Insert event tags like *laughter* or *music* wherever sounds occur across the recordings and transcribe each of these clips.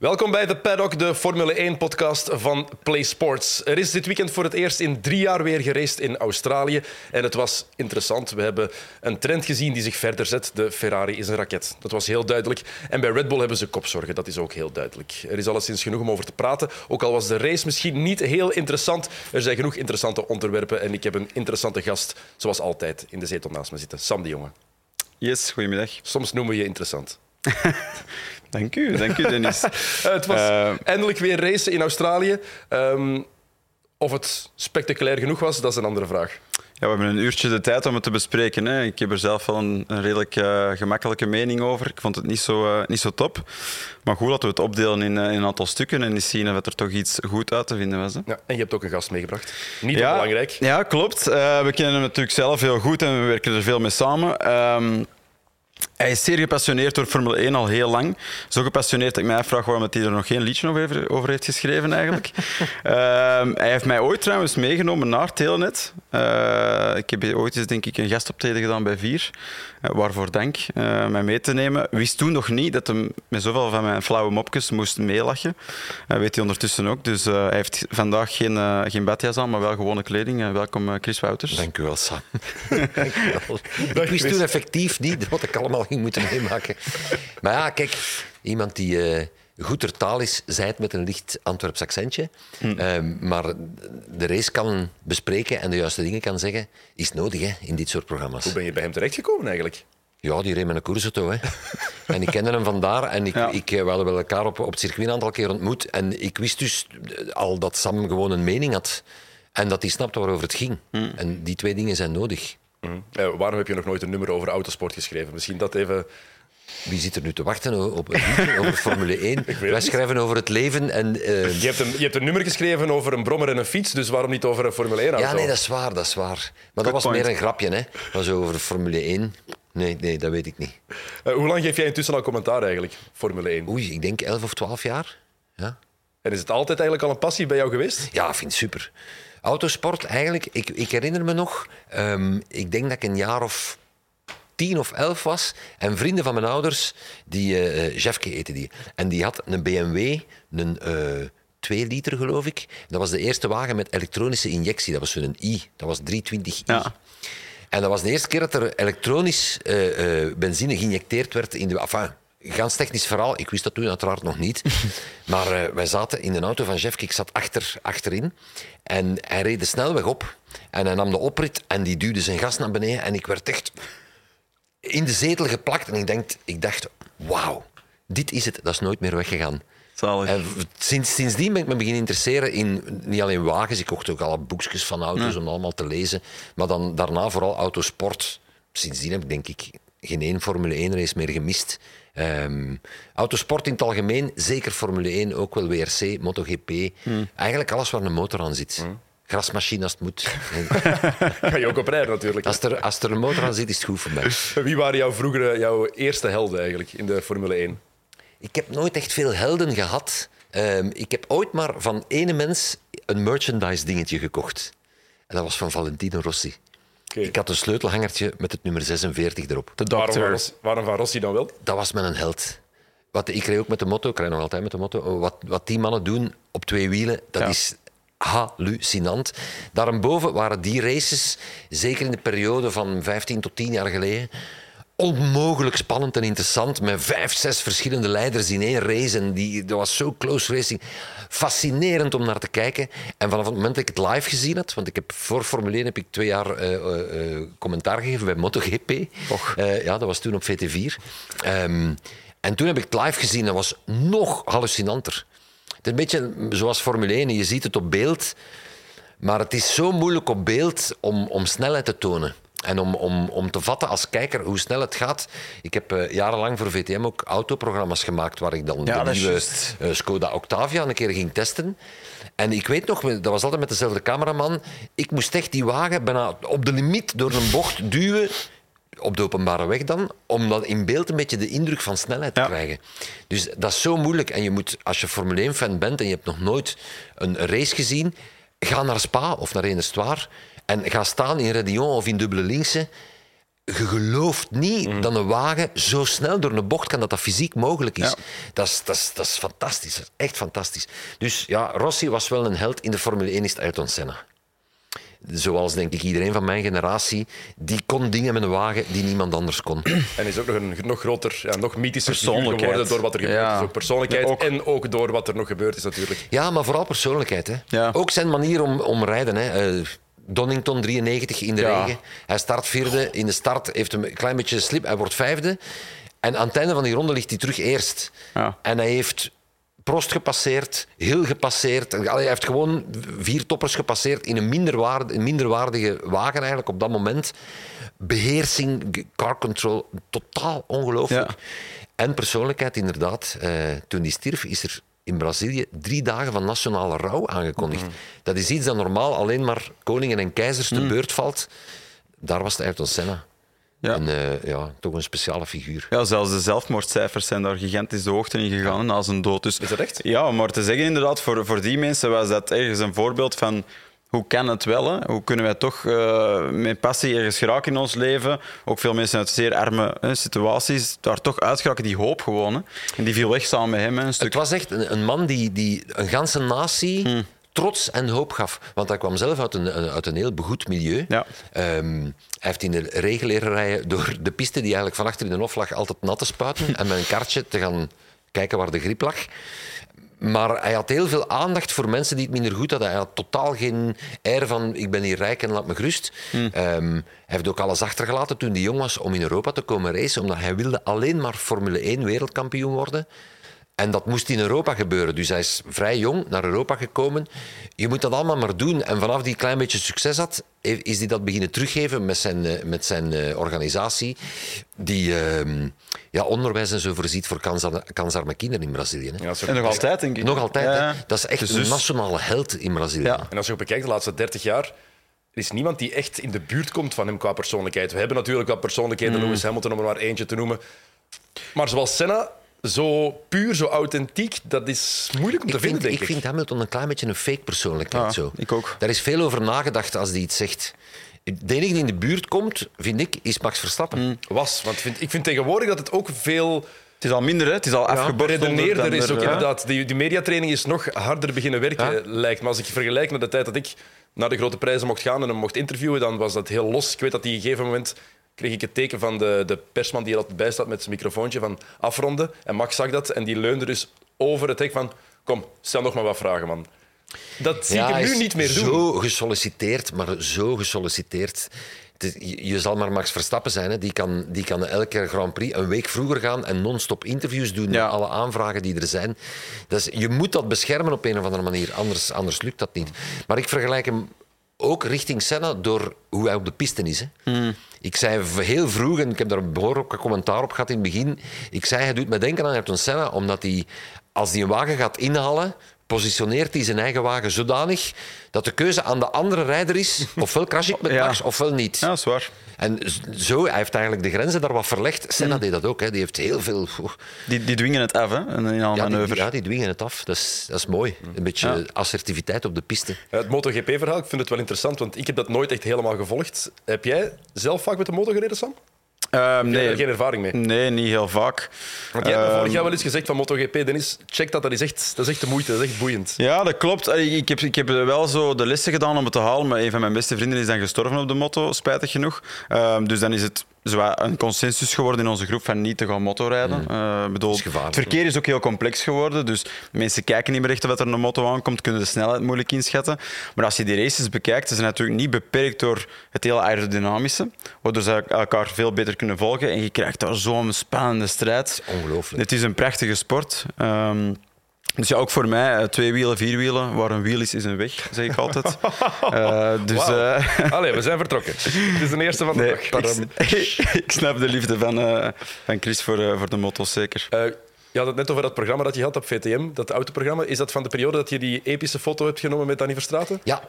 Welkom bij de Paddock, de Formule 1-podcast van Play Sports. Er is dit weekend voor het eerst in drie jaar weer geraced in Australië. En het was interessant. We hebben een trend gezien die zich verder zet. De Ferrari is een raket. Dat was heel duidelijk. En bij Red Bull hebben ze kopzorgen. Dat is ook heel duidelijk. Er is alleszins genoeg om over te praten. Ook al was de race misschien niet heel interessant. Er zijn genoeg interessante onderwerpen. En ik heb een interessante gast, zoals altijd, in de zetel naast me zitten. Sam de Jonge. Yes, goedemiddag. Soms noemen we je interessant. *laughs* Dank u, dank u Dennis. Uh, *laughs* het was uh, eindelijk weer racen in Australië. Um, of het spectaculair genoeg was, dat is een andere vraag. Ja, we hebben een uurtje de tijd om het te bespreken. Hè. Ik heb er zelf wel een, een redelijk uh, gemakkelijke mening over. Ik vond het niet zo, niet zo top. Maar goed dat we het opdelen in, in, een aantal stukken en zien of er toch iets goed uit te vinden was. Hè. Ja, en je hebt ook een gast meegebracht. Niet ja, belangrijk. Ja, klopt. we kennen hem natuurlijk zelf heel goed en we werken er veel mee samen. Um, hij is zeer gepassioneerd door Formule 1 al heel lang. Zo gepassioneerd dat ik mij afvraag waarom hij er nog geen liedje over, over heeft geschreven eigenlijk. uh, *laughs* hij heeft mij ooit trouwens meegenomen naar Telenet. Uh, ik heb ooit eens denk ik een gastoptreden gedaan bij Vier. Uh, waarvoor dank, uh, mij mee te nemen. Wist toen nog niet dat hij met zoveel van mijn flauwe mopjes moest meelachen. weet hij ondertussen ook. Dus hij heeft vandaag geen, geen badjas aan, maar wel gewone kleding. welkom Chris Wouters. Dank u wel, Sam. *laughs* dank u wel. Ik wist toen effectief niet wat ik allemaal ging moeten meemaken. Maar ja, kijk, iemand die uh, goed ter taal is, zei het met een licht Antwerps accentje. Hmm. Uh, maar de race kan bespreken en de juiste dingen kan zeggen, is nodig hè, in dit soort programma's. Hoe ben je bij hem terechtgekomen eigenlijk? Ja, die reed met een. Hè. en ik kende hem vandaar. En ik, ja. ik, eh, we hadden elkaar op, op het circuit een aantal keer ontmoet. En ik wist dus al dat Sam gewoon een mening had. En dat hij snapte waarover het ging. Hmm. En die twee dingen zijn nodig. Mm. Uh, waarom heb je nog nooit een nummer over autosport geschreven? Misschien dat even. Wie zit er nu te wachten op een over Formule 1? *laughs* Wij schrijven over het leven en... Uh... Je, hebt een, je hebt een nummer geschreven over een brommer en een fiets, dus waarom niet over een Formule 1-auto? Ja, nee, dat is waar, dat is waar. Maar dat was meer een grapje, hè. was over Formule 1. Nee, nee, dat weet ik niet. Uh, hoe lang geef jij intussen al commentaar eigenlijk, Formule 1? Oei, ik denk 11 of 12 jaar. Ja. En is het altijd eigenlijk al een passie bij jou geweest? Ja, ik vind het super. Autosport, eigenlijk, ik, ik herinner me nog, um, ik denk dat ik een jaar of tien of elf was. En vrienden van mijn ouders, die uh, Jefke eten die. En die had een BMW, een uh, 2 liter geloof ik. Dat was de eerste wagen met elektronische injectie. Dat was zo'n i. Dat was 320i. Ja. En dat was de eerste keer dat er elektronisch uh, uh, benzine geïnjecteerd werd in de... Enfin, Gans technisch verhaal, ik wist dat toen uiteraard nog niet. *laughs* Maar uh, wij zaten in de auto van Jeff, ik zat achter, achterin. En hij reed de snelweg op. En hij nam de oprit en die duwde zijn gas naar beneden. En ik werd echt in de zetel geplakt. En ik, denk, ik dacht, wauw, dit is het. Dat is nooit meer weggegaan. En sinds, sindsdien ben ik me beginnen interesseren in niet alleen wagens. Ik kocht ook alle boekjes van auto's om allemaal te lezen. Maar dan daarna vooral autosport. Sindsdien heb ik denk ik geen één Formule 1 race meer gemist. Um, autosport in het algemeen, zeker Formule 1, ook wel WRC, MotoGP. Hmm. Eigenlijk alles waar een motor aan zit. Hmm. Grasmachine als het moet. *laughs* Ga je ook op rijden natuurlijk. Als er, als er een motor aan zit, is het goed voor mij. Wie waren jouw vroegere, jouw eerste helden eigenlijk in de Formule 1? Ik heb nooit echt veel helden gehad. Um, ik heb ooit maar van ene mens een merchandise dingetje gekocht. En dat was van Valentino Rossi. Okay. Ik had een sleutelhangertje met het nummer 46 erop. De waarom, waarom van Rossi dan wel? Dat was mijn held. Wat, ik kreeg ook met de motto, ik krijg nog altijd met de motto, wat, wat die mannen doen op twee wielen, dat is hallucinant. Daarboven waren die races, zeker in de periode van 15 tot 10 jaar geleden, onmogelijk spannend en interessant. Met vijf, zes verschillende leiders in één race. En die, dat was zo close racing. Fascinerend om naar te kijken. En vanaf het moment dat ik het live gezien had, want ik heb voor Formule 1 heb ik twee jaar uh, uh, commentaar gegeven bij MotoGP. Uh, ja, dat was toen op VT4. Um, ehm, en toen heb ik het live gezien. Dat was nog hallucinanter. Het is een beetje zoals Formule 1. Je ziet het op beeld. Maar het is zo moeilijk op beeld om, om snelheid te tonen. En om, om, om te vatten als kijker hoe snel het gaat. Ik heb uh, jarenlang voor VTM ook autoprogramma's gemaakt waar ik dan de nieuwe uh, Skoda Octavia een keer ging testen. En ik weet nog, dat was altijd met dezelfde cameraman. Ik moest echt die wagen bijna op de limiet door een bocht duwen. Op de openbare weg dan, om dan in beeld een beetje de indruk van snelheid te krijgen. Dus dat is zo moeilijk. En je moet, als je Formule 1-fan bent en je hebt nog nooit een race gezien, ga naar Spa of naar Enestoire en ga staan in Redion of in dubbele linkse. je gelooft niet dat een wagen zo snel door een bocht kan dat dat fysiek mogelijk is. Ja. Dat, is dat, is, dat is fantastisch. Dat is echt fantastisch. Dus ja, Rossi was wel een held. In de Formule 1 is het Ayrton Senna. Zoals denk ik iedereen van mijn generatie. Die kon dingen met een wagen die niemand anders kon. *clears throat* En is ook nog een nog groter, ja, nog mythischer Persoonlijkheid. geworden door wat er gebeurd Ja. is. Ook persoonlijkheid Ook- en ook door wat er nog gebeurd is natuurlijk. Ja, maar vooral persoonlijkheid. Hè. Ja. Ook zijn manier om, om rijden. Hè. Eh, Donington 93 in de Ja. regen. Hij start vierde. In de start heeft hem een klein beetje slip. Hij wordt vijfde. En aan het einde van die ronde ligt hij terug eerst. Ja. En hij heeft Prost gepasseerd, Hill gepasseerd. Allee, Hij heeft gewoon vier toppers gepasseerd in een minderwaardige, wagen eigenlijk op dat moment. Beheersing, car control, totaal ongelooflijk. Ja. En persoonlijkheid, inderdaad. Eh, toen hij stierf, is er in Brazilië drie dagen van nationale rouw aangekondigd. Dat is iets dat normaal alleen maar koningen en keizers te beurt valt. Daar was het Ayrton Senna. Ja. En eh, ja, toch een speciale figuur. Ja, zelfs de zelfmoordcijfers zijn daar gigantisch de hoogte in gegaan na zijn dood. Dus, Is dat echt? Ja, maar te zeggen, inderdaad, voor, voor die mensen was dat ergens een voorbeeld van hoe kan het wel? Hè? Hoe kunnen wij toch eh, met passie ergens geraken in ons leven? Ook veel mensen uit zeer arme hè, situaties daar toch uit geraken, die hoop gewoon. Hè? En die viel weg samen met hem hè, een stuk. Het was echt een, een man die, die een ganse natie Hmm. trots en hoop gaf. Want hij kwam zelf uit een, uit een heel begoed milieu. Ja. Ehm, hij heeft in de regen leren rijden door de piste die eigenlijk van achter in de hof lag altijd nat te spuiten *laughs* en met een kartje te gaan kijken waar de grip lag. Maar hij had heel veel aandacht voor mensen die het minder goed hadden. Hij had totaal geen air van ik ben hier rijk en laat me gerust. Ehm, hij heeft ook alles achtergelaten toen hij jong was om in Europa te komen racen. Omdat hij wilde alleen maar Formule 1 wereldkampioen worden. En dat moest in Europa gebeuren. Dus hij is vrij jong naar Europa gekomen. Je moet dat allemaal maar doen. En vanaf die klein beetje succes had, is hij dat beginnen teruggeven met zijn, eh, met zijn eh, organisatie. Die ehm, ja, onderwijs en zo voorziet voor kansar- kansarme kinderen in Brazilië. Hè. Ja, En nog altijd, denk ik. Nog altijd. Ja, hè. ja. Dat is echt Dus- een nationale held in Brazilië. Ja. En als je ook bekijkt de laatste 30 jaar, er is niemand die echt in de buurt komt van hem qua persoonlijkheid. We hebben natuurlijk wat persoonlijkheden, Mm. Lewis Hamilton om er maar eentje te noemen. Maar zoals Senna, zo puur, zo authentiek, dat is moeilijk om Ik te vinden, vind, denk ik ik. vind Hamilton een klein beetje een fake persoonlijkheid. Ja, zo. ik ook. Daar is veel over nagedacht als hij iets zegt. De enige die in de buurt komt, vind ik, is Max Verstappen. Mm. Was, want vind, ik vind tegenwoordig dat het ook veel Het is al minder, hè? het is al afgeborsteld. beredeneerder is. Ook, ja. inderdaad. Die, die mediatraining is nog harder beginnen werken, lijkt me. Als ik vergelijk met de tijd dat ik naar de grote prijzen mocht gaan en hem mocht interviewen, dan was dat heel los. Ik weet dat die op een gegeven moment kreeg ik het teken van de, de persman die er altijd bij staat met zijn microfoontje van afronden. En Max zag dat en die leunde dus over het hek van kom, stel nog maar wat vragen, man. Dat zie ik hem nu niet meer doen. Zo gesolliciteerd, maar zo gesolliciteerd. Je zal maar Max Verstappen zijn. Hè. Die, kan, die kan elke Grand Prix een week vroeger gaan en non-stop interviews doen Ja. met alle aanvragen die er zijn. Dus je moet dat beschermen op een of andere manier, anders, anders lukt dat niet. Maar ik vergelijk hem ook richting Senna door hoe hij op de piste is. Hè. Hmm. Ik zei heel vroeg, en ik heb daar behoorlijk commentaar op gehad in het begin, ik zei, hij doet me denken aan Ayrton Senna, omdat hij, als hij een wagen gaat inhalen, positioneert hij zijn eigen wagen zodanig dat de keuze aan de andere rijder is, ofwel crash ik met *laughs* Ja. Max, ofwel niet. Ja, dat is waar. En zo, hij heeft eigenlijk de grenzen daar wat verlegd. Senna Hmm. deed dat ook, hè. die heeft heel veel... Die, die dwingen het af, hè? in een Ja, die, manoeuvre. ja, die dwingen het af. Dat is, dat is mooi. Een beetje Ja. assertiviteit op de piste. Ja, Het MotoGP-verhaal, ik vind het wel interessant, want ik heb dat nooit echt helemaal gevolgd. Heb jij zelf vaak met de motor gereden, Sam? Heb jij nee. geen ervaring mee? nee, niet heel vaak. Want jij hebt me Ehm, vorig jaar wel eens gezegd van MotoGP, Dennis, check dat, dat is echt, dat is echt de moeite, dat is echt boeiend. Ja, dat klopt. Ik heb, ik heb wel zo de lessen gedaan om het te halen, maar een van mijn beste vrienden is dan gestorven op de motto, spijtig genoeg. Ehm, dus dan is het een consensus geworden in onze groep van niet te gaan motorrijden. Eh, bedoel, is het verkeer is ook heel complex geworden, dus mensen kijken niet meer echt of er een motto aankomt, kunnen de snelheid moeilijk inschatten. Maar als je die races bekijkt, ze zijn natuurlijk niet beperkt door het hele aerodynamische, waardoor ze elkaar veel beter kunnen volgen en je krijgt daar zo'n spannende strijd. Ongelooflijk. Het is een prachtige sport. Ehm, dus ja, ook voor mij, eh, twee wielen, vier wielen. Waar een wiel is, is een weg, zeg ik altijd. *laughs* Eh, dus eh, Allee, we zijn vertrokken. Het is de eerste van de nee, dag. ik, *laughs* ik snap de liefde van, van Chris voor, voor de motos, zeker. Je had het net over dat programma dat je had op VTM, dat autoprogramma. Is dat van de periode dat je die epische foto hebt genomen met Danny Verstraeten? Ja. *laughs*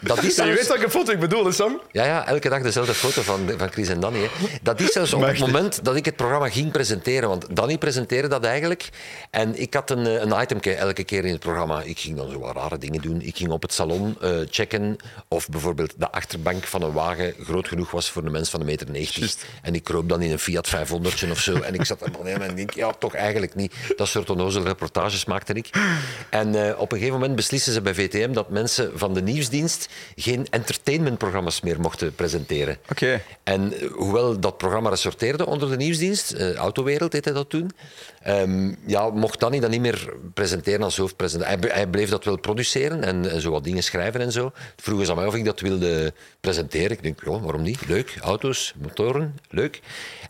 dat is Ja, je zelfs- weet welke foto ik bedoel, hè, Sam? Ja, ja, elke dag dezelfde foto van, van Chris en Danny. Hè. Dat is zelfs op het moment dat ik het programma ging presenteren. Want Danny presenteerde dat eigenlijk. En ik had een, eh, een item elke keer in het programma. Ik ging dan zo wat rare dingen doen. Ik ging op het salon eh, checken of bijvoorbeeld de achterbank van een wagen groot genoeg was voor een mens van een meter 90. Juist. En ik kroop dan in een Fiat 500 of zo. En ik zat er maar neer en ik denk, ja, toch eigenlijk niet. Dat soort onnozele reportages maakte ik. En eh, op een gegeven moment beslissen ze bij VTM dat mensen van de nieuwsdienst geen entertainmentprogramma's meer mochten presenteren. Oké. En eh, hoewel dat programma ressorteerde onder de nieuwsdienst, eh, Autowereld heette dat toen, ehm, ja, mocht Danny dat niet meer presenteren als hoofdpresentator. Hij, hij bleef dat wel produceren en, en zo wat dingen schrijven en zo. Vroegen ze aan mij of ik dat wilde presenteren. Ik denk, ja, waarom niet? Leuk, auto's, motoren, leuk.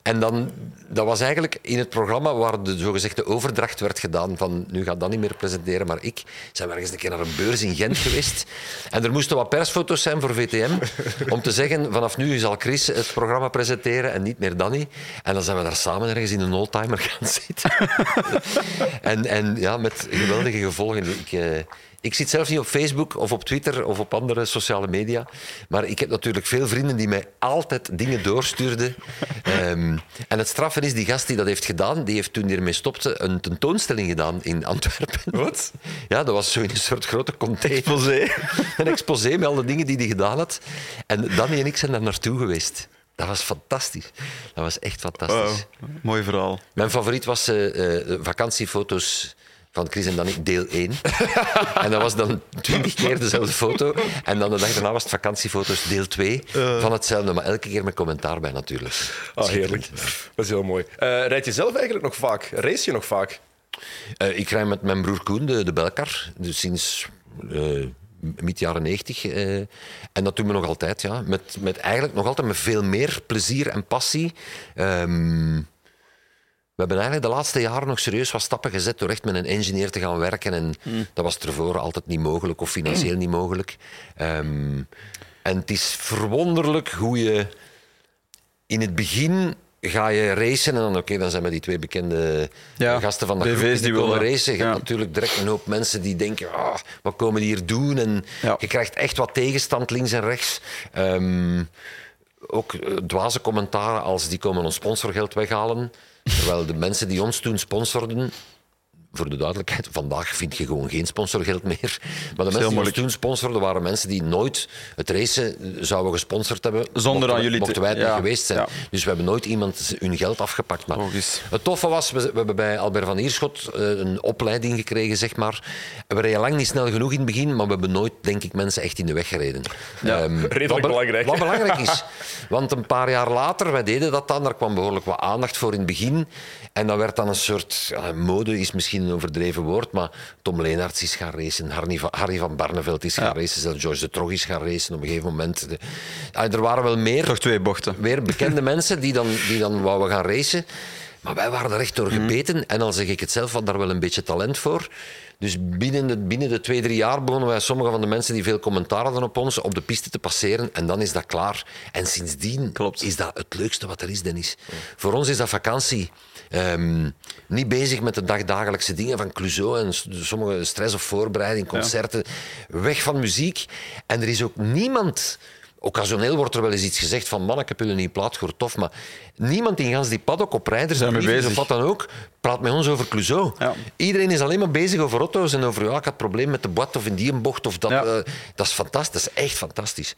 En dan, dat was eigenlijk in het programma waar de zogezegde overdracht werd gedaan van nu gaat dat niet meer presenteren, maar ik. Zijn we ergens een keer naar een beurs in Gent geweest. *laughs* En er moesten wat persfoto's zijn voor VTM om te zeggen vanaf nu zal Chris het programma presenteren en niet meer Danny. En dan zijn we daar samen ergens in een oldtimer gaan zitten. *laughs* en, en ja, met geweldige gevolgen. Ik, eh, ik zit zelf niet op Facebook of op Twitter of op andere sociale media. Maar ik heb natuurlijk veel vrienden die mij altijd dingen doorstuurden. *laughs* Ehm, en het straffen is, die gast die dat heeft gedaan, die heeft toen hij ermee stopte een tentoonstelling gedaan in Antwerpen. Wat? *laughs* Ja, dat was zo in een soort grote container. Exposé. *laughs* Een exposé met alle dingen die hij gedaan had. En Danny en ik zijn daar naartoe geweest. Dat was fantastisch. Dat was echt fantastisch. Wow, mooi verhaal. Mijn favoriet was de vakantiefoto's van Chris en Danny, deel 1. *laughs* en dat was dan twintig keer dezelfde foto. En dan de dag daarna was het vakantiefoto's deel 2 van hetzelfde. Maar elke keer met commentaar bij natuurlijk. Ah, heerlijk. Dat is heel mooi. Eh rijd je zelf eigenlijk nog vaak? Race je nog vaak? Eh, ik rij met mijn broer Koen de, de Belkar, dus sinds eh mid jaren 90. eh, en dat doen we nog altijd, ja. Met, met eigenlijk nog altijd met veel meer plezier en passie. Ehm, we hebben eigenlijk de laatste jaren nog serieus wat stappen gezet door echt met een engineer te gaan werken. En dat was tevoren altijd niet mogelijk of financieel niet mogelijk. Ehm, en het is verwonderlijk hoe je in het begin ga je racen en dan, oké, dan zijn we die twee bekende Ja, gasten van de BV's groep die, die komen willen- racen. Je hebt natuurlijk direct een hoop mensen die denken, ah, wat komen die hier doen? En Ja. je krijgt echt wat tegenstand links en rechts. Ehm, ook eh, dwaze commentaren als die komen ons sponsorgeld weghalen. Terwijl de mensen die ons toen sponsorden, voor de duidelijkheid, vandaag vind je gewoon geen sponsorgeld meer. Maar de mensen die ons toen sponsorden waren mensen die nooit het racen zouden gesponsord hebben. Zonder mochten aan jullie te- Mochten wij het niet ja, geweest zijn. ja. Dus we hebben nooit iemand hun geld afgepakt. Maar Logisch. het toffe was, we, we hebben bij Albert van Ierschot eh, een opleiding gekregen, zeg maar. We reden lang niet snel genoeg in het begin, maar we hebben nooit, denk ik, mensen echt in de weg gereden. Ja, Ehm, *laughs* redelijk wat be- belangrijk. Wat belangrijk *laughs* is. Want een paar jaar later, wij deden dat dan, daar kwam behoorlijk wat aandacht voor in het begin. En dat werd dan een soort, ja, mode is misschien een overdreven woord, maar Tom Leenaerts is gaan racen, Harry van, Harry van Barneveld is gaan racen, zelfs George de Trog is gaan racen op een gegeven moment. De- Ah, er waren wel meer Toch twee bochten. weer bekende mensen die dan, die dan wouden gaan racen. Maar wij waren er echt door gebeten. En dan zeg ik het zelf, had daar wel een beetje talent voor. Dus binnen de, binnen de twee, drie jaar begonnen wij sommige van de mensen die veel commentaar hadden op ons op de piste te passeren. En dan is dat klaar. En sindsdien Klopt. is dat het leukste wat er is, Dennis. Voor ons is dat vakantie. Ehm, niet bezig met de dagdagelijkse dingen van Clouseau en sommige stress of voorbereiding, concerten. Weg van muziek. En er is ook niemand Occasioneel wordt er wel eens iets gezegd van man, ik heb jullie niet plaat gehoord, tof. Maar niemand in gans die paddock op rijders Zijn briefjes of bezig. wat dan ook, praat met ons over Clouseau. Ja. Iedereen is alleen maar bezig over auto's en over ja, ik had probleem met de boîte of in die een bocht of dat. Ja. eh, dat is fantastisch, dat is echt fantastisch.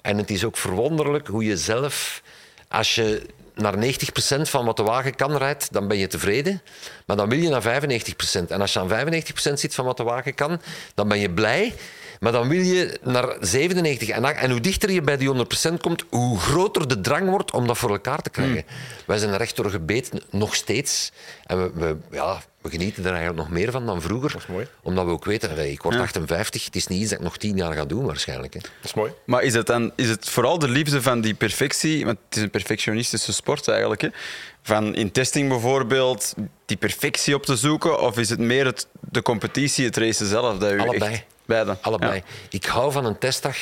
En het is ook verwonderlijk hoe je zelf, als je naar 90% van wat de wagen kan rijdt, dan ben je tevreden. Maar dan wil je naar 95%. En als je aan 95% zit van wat de wagen kan, dan ben je blij. Maar dan wil je naar 97. En, en hoe dichter je bij die 100% komt, hoe groter de drang wordt om dat voor elkaar te krijgen. Wij zijn er echt door gebeten, nog steeds. En we, we, ja, we genieten er eigenlijk nog meer van dan vroeger. is mooi. Omdat we ook weten, ik word 58, het is niet iets dat ik nog 10 jaar ga doen waarschijnlijk. Hè. Dat is mooi. Maar is het, dan, is het vooral de liefde van die perfectie? Want het is een perfectionistische sport eigenlijk. Hè? Van in testing bijvoorbeeld die perfectie op te zoeken? Of is het meer het, de competitie, het racen zelf? Dat u Allebei. Echt, beide. Allebei. Ja. Ik hou van een testdag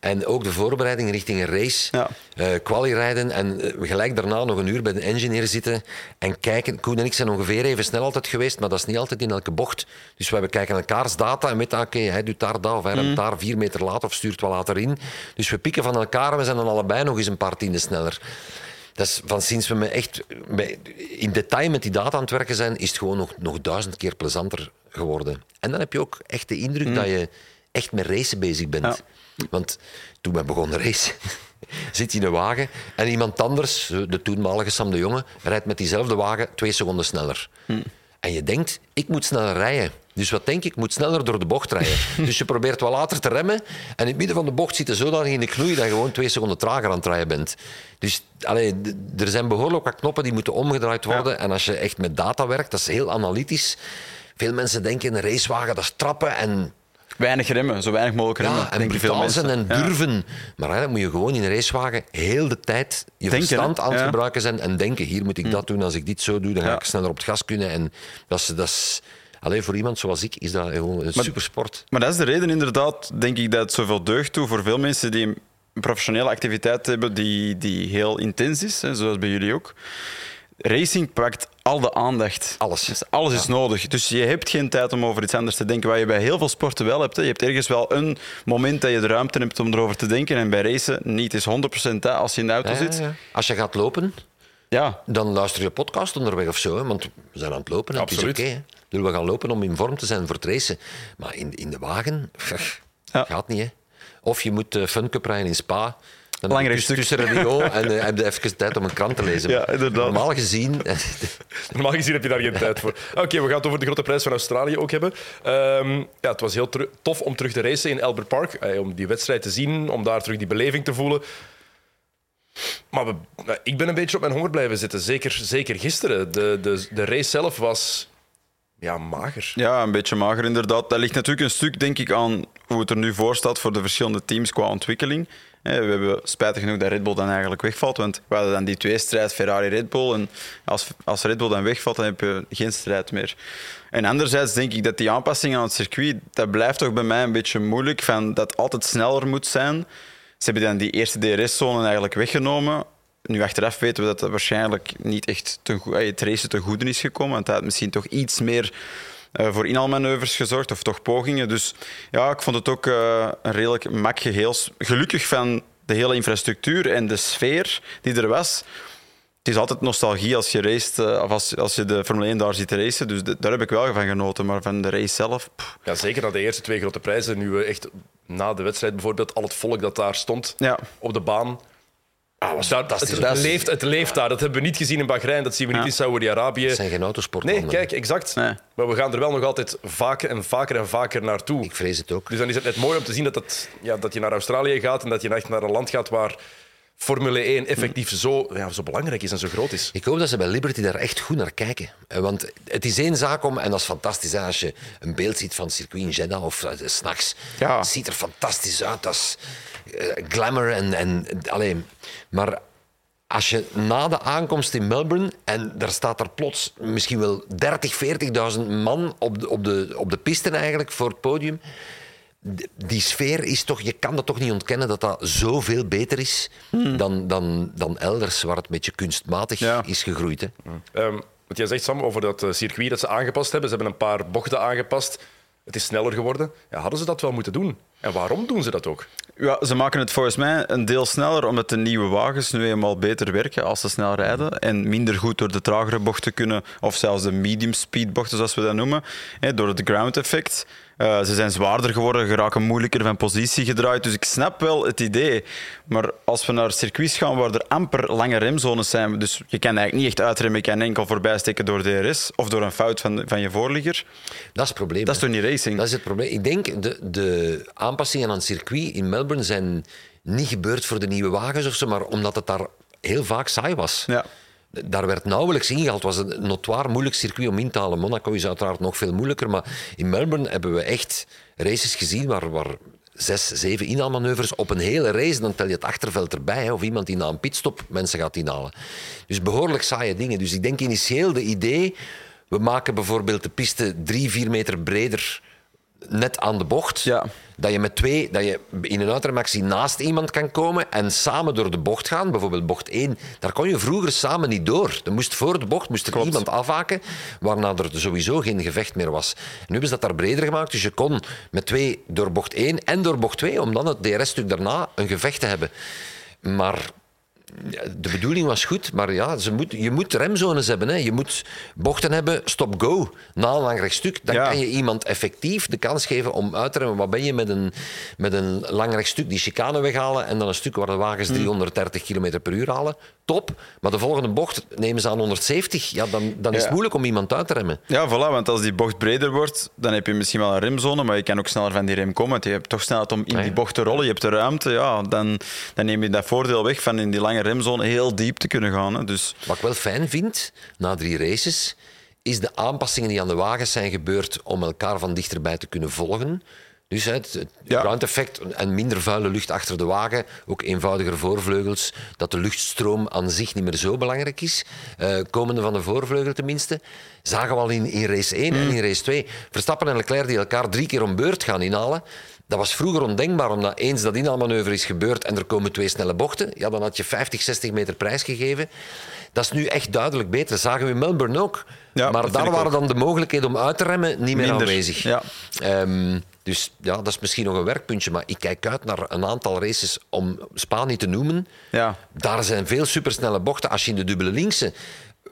En ook de voorbereiding richting een race. Ja. eh quali rijden en eh, gelijk daarna nog een uur bij de engineer zitten en kijken. Koen en ik zijn ongeveer even snel altijd geweest, maar dat is niet altijd in elke bocht. Dus we kijken elkaars data en weten, oké, hij doet daar dat of hij remt daar vier meter later of stuurt wat later in. Dus we pikken van elkaar en we zijn dan allebei nog eens een paar tienden sneller. Dat is van sinds we me echt in detail met die data aan het werken zijn, is het gewoon nog, nog duizend keer plezanter geworden. En dan heb je ook echt de indruk dat je echt met racen bezig bent. Ja. Want toen we begonnen racen, *laughs* zit je in een wagen en iemand anders, de toenmalige Sam de Jonge, rijdt met diezelfde wagen twee seconden sneller. En je denkt, ik moet sneller rijden. Dus wat denk ik? Ik moet sneller door de bocht rijden. *laughs* dus je probeert wel later te remmen. En in het midden van de bocht zit je zodanig in de knoei dat je gewoon twee seconden trager aan het rijden bent. Dus allee, er zijn behoorlijk wat knoppen die moeten omgedraaid worden. En als je echt met data werkt, dat is heel analytisch. Veel mensen denken, een racewagen, dat is trappen en Weinig remmen, zo weinig mogelijk remmen. ja, en mensen. en Ja. durven. Maar dan moet je gewoon in een racewagen heel de tijd je Denken, verstand aan het Ja. gebruiken zijn en denken, hier moet ik dat doen, als ik dit zo doe, dan ga ik sneller op het gas kunnen. En dat is, dat is, alleen voor iemand zoals ik is dat gewoon een supersport. Maar dat is de reden inderdaad, denk ik, dat het zoveel deugd toe voor veel mensen die een professionele activiteit hebben die, die heel intens is, hè, zoals bij jullie ook. Racing pakt al de aandacht. Alles. Dus alles is nodig. Dus je hebt geen tijd om over iets anders te denken. Wat je bij heel veel sporten wel hebt. Hè. Je hebt ergens wel een moment dat je de ruimte hebt om erover te denken. En bij racen niet. Het is 100% dat als je in de auto Ja, zit. ja. Als je gaat lopen, Ja, dan luister je podcast onderweg of zo. Hè, want we zijn aan het lopen en Absoluut. is oké. hè. Dus we gaan lopen om in vorm te zijn voor het racen. Maar in, in de wagen, Ja. gaat niet. Hè. Of je moet uh, rijden in Spa. Dan heb je Belangrijk tussen, stuk. tussen radio en uh, heb je even tijd om een krant te lezen. Ja, inderdaad. Normaal gezien... *laughs* Normaal gezien heb je daar geen tijd voor. *laughs* Oké, we gaan het over de grote prijs van Australië ook hebben. Ehm, ja, het was heel tof om terug te racen in Albert Park. eh, om die wedstrijd te zien, om daar terug die beleving te voelen. Maar we- nou, ik ben een beetje op mijn honger blijven zitten. Zeker, zeker gisteren. De, de, de race zelf was ja, mager. Ja, een beetje mager inderdaad. Dat ligt natuurlijk een stuk, denk ik, aan hoe het er nu voor staat voor de verschillende teams qua ontwikkeling. We hebben spijtig genoeg dat Red Bull dan eigenlijk wegvalt, want we hadden dan die twee strijd Ferrari-Red Bull. En als, als Red Bull dan wegvalt, dan heb je geen strijd meer. En anderzijds denk ik dat die aanpassing aan het circuit, dat blijft toch bij mij een beetje moeilijk, van dat altijd sneller moet zijn. Ze hebben dan die eerste DRS-zone eigenlijk weggenomen. Nu achteraf weten we dat dat waarschijnlijk niet echt goe- eh, het racen ten goede is gekomen. Want dat had misschien toch iets meer voor inhaalmanoeuvres gezorgd, of toch pogingen. Dus ja, ik vond het ook eh, een redelijk mak geheel. Gelukkig van de hele infrastructuur en de sfeer die er was. Het is altijd nostalgie als je racet, eh, of als, als je de Formule 1 daar ziet racen. Dus de- daar heb ik wel van genoten. Maar van de race zelf... pff, Ja, zeker na de eerste twee grote prijzen. Nu we echt na de wedstrijd bijvoorbeeld al het volk dat daar stond Ja. op de baan. Ah, was Daar, fantastisch. het, Dat is- leeft, het leeft daar. Dat hebben we niet gezien in Bahrein. Dat zien we niet in Saoedi-Arabië. Het zijn geen autosportmannen. Nee, kijk, exact. Nee. Maar we gaan er wel nog altijd vaker en vaker en vaker naartoe. Ik vrees het ook. Dus dan is het net mooi om te zien dat, het, ja, dat je naar Australië gaat en dat je echt naar een land gaat waar Formule 1 effectief zo, ja, zo belangrijk is en zo groot is. Ik hoop dat ze bij Liberty daar echt goed naar kijken. Eh, Want het is één zaak om, en dat is fantastisch, hè, als je een beeld ziet van circuit in Jeddah of uh, s'nachts. Ja. Het ziet er fantastisch uit. Dat is eh, glamour en... en alleen. Maar als je na de aankomst in Melbourne en daar staat er plots misschien wel 30, 40.000 man op de, op, de, op de piste eigenlijk voor het podium. Die sfeer is toch, je kan dat toch niet ontkennen dat dat zoveel beter is dan, dan, dan elders waar het een beetje kunstmatig Ja. is gegroeid. Hè. Ehm, wat jij zegt, Sam, over dat eh, circuit dat ze aangepast hebben. Ze hebben een paar bochten aangepast. Het is sneller geworden. Ja, hadden ze dat wel moeten doen? En waarom doen ze dat ook? Ja, ze maken het volgens mij een deel sneller, omdat de nieuwe wagens nu eenmaal beter werken als ze snel rijden. En minder goed door de tragere bochten kunnen, of zelfs de medium speed bochten, zoals we dat noemen, hè, door het ground effect. Eh, ze zijn zwaarder geworden, geraken moeilijker van positie gedraaid. Dus ik snap wel het idee. Maar als we naar circuits gaan waar er amper lange remzones zijn, dus je kan eigenlijk niet echt uitremmen, je kan enkel voorbijsteken door DRS of door een fout van, van je voorligger. Dat is het probleem. Dat is toch niet racing? Dat is het probleem. Ik denk de, de aanpassingen aan het circuit in Melbourne zijn niet gebeurd voor de nieuwe wagens of zo, maar omdat het daar heel vaak saai was. Ja. Daar werd nauwelijks ingehaald. Het was een notoir moeilijk circuit om in te halen. Monaco is uiteraard nog veel moeilijker. Maar in Melbourne hebben we echt races gezien waar, waar zes, zeven inhaalmanoeuvres op een hele race. Dan tel je het achterveld erbij. Of iemand die na een pitstop mensen gaat inhalen. Dus behoorlijk saaie dingen. Dus ik denk initieel de idee... We maken bijvoorbeeld de piste drie, vier meter breder net aan de bocht. Ja. Dat je met twee, dat je in een uitremactie naast iemand kan komen en samen door de bocht gaan. Bijvoorbeeld bocht 1. Daar kon je vroeger samen niet door. Er moest voor de bocht moest er Klopt. iemand afhaken, waarna er sowieso geen gevecht meer was. Nu hebben ze dat daar breder gemaakt, dus je kon met twee door bocht 1 en door bocht 2, om dan het DRS-stuk daarna een gevecht te hebben. Maar de bedoeling was goed, maar ja, ze moet, je moet remzones hebben. Hè. Je moet bochten hebben, stop-go, na een lang rechtstuk. Dan Ja. kan je iemand effectief de kans geven om uit te remmen. Wat ben je met een, met een lang rechtstuk, die chicane weghalen en dan een stuk waar de wagens Hmm. 330 km per uur halen? Top. Maar de volgende bocht nemen ze aan 170. Ja, dan, dan is het moeilijk om iemand uit te remmen. Ja, voilà, want als die bocht breder wordt, dan heb je misschien wel een remzone, maar je kan ook sneller van die rem komen. want Je hebt toch snelheid om in Ja, die bocht te rollen, je hebt de ruimte, ja, dan, dan neem je dat voordeel weg van in die lange remzone heel diep te kunnen gaan. Hè. Dus Wat ik wel fijn vind, na drie races, is de aanpassingen die aan de wagens zijn gebeurd om elkaar van dichterbij te kunnen volgen. Dus het, het Ja. ground effect en minder vuile lucht achter de wagen, ook eenvoudiger voorvleugels, dat de luchtstroom aan zich niet meer zo belangrijk is, eh, komende van de voorvleugel tenminste, zagen we al in, in race 1 en in race 2. Verstappen en Leclerc die elkaar drie keer om beurt gaan inhalen. Dat was vroeger ondenkbaar, omdat eens dat inhaalmanoeuvre is gebeurd en er komen twee snelle bochten, ja, dan had je 50, 60 meter prijs gegeven. Dat is nu echt duidelijk beter. Dat zagen we in Melbourne ook. Ja, maar daar waren ook. dan de mogelijkheden om uit te remmen niet meer Minder, aanwezig. ja. Ehm, dus ja, dat is misschien nog een werkpuntje. Maar ik kijk uit naar een aantal races om Spa niet te noemen. ja, Daar zijn veel supersnelle bochten. Als je in de dubbele linkse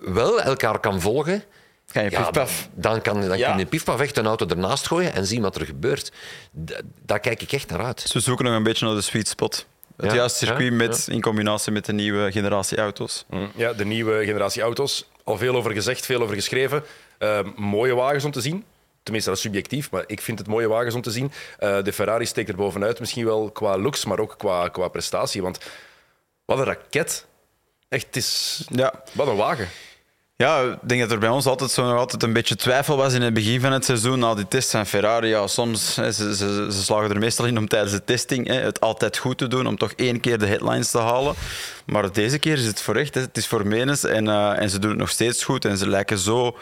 wel elkaar kan volgen, ga je ja, dan, kan, dan Ja. kun je piefpaf echt een auto ernaast gooien en zien wat er gebeurt. D- daar kijk ik echt naar uit. Ze zoeken nog een beetje naar de sweet spot. Het Ja, juiste circuit ja, met, in combinatie met de nieuwe generatie auto's. Ja, de nieuwe generatie auto's. Al veel over gezegd, veel over geschreven. Eh, mooie wagens om te zien. Tenminste, dat is subjectief, maar ik vind het mooie wagens om te zien. Eh, de Ferrari steekt er bovenuit, misschien wel qua looks, maar ook qua, qua prestatie. Want wat een raket. Echt, het is... Ja. Wat een wagen. Ja, ik denk dat er bij ons altijd, zo altijd een beetje twijfel was in het begin van het seizoen. Na die tests van Ferrari, ja, soms, hè, ze, slagen er meestal in om tijdens de testing hè, het altijd goed te doen, om toch één keer de headlines te halen. Maar deze keer is het voor echt, het is voor menens en, eh, en ze doen het nog steeds goed. En ze lijken zo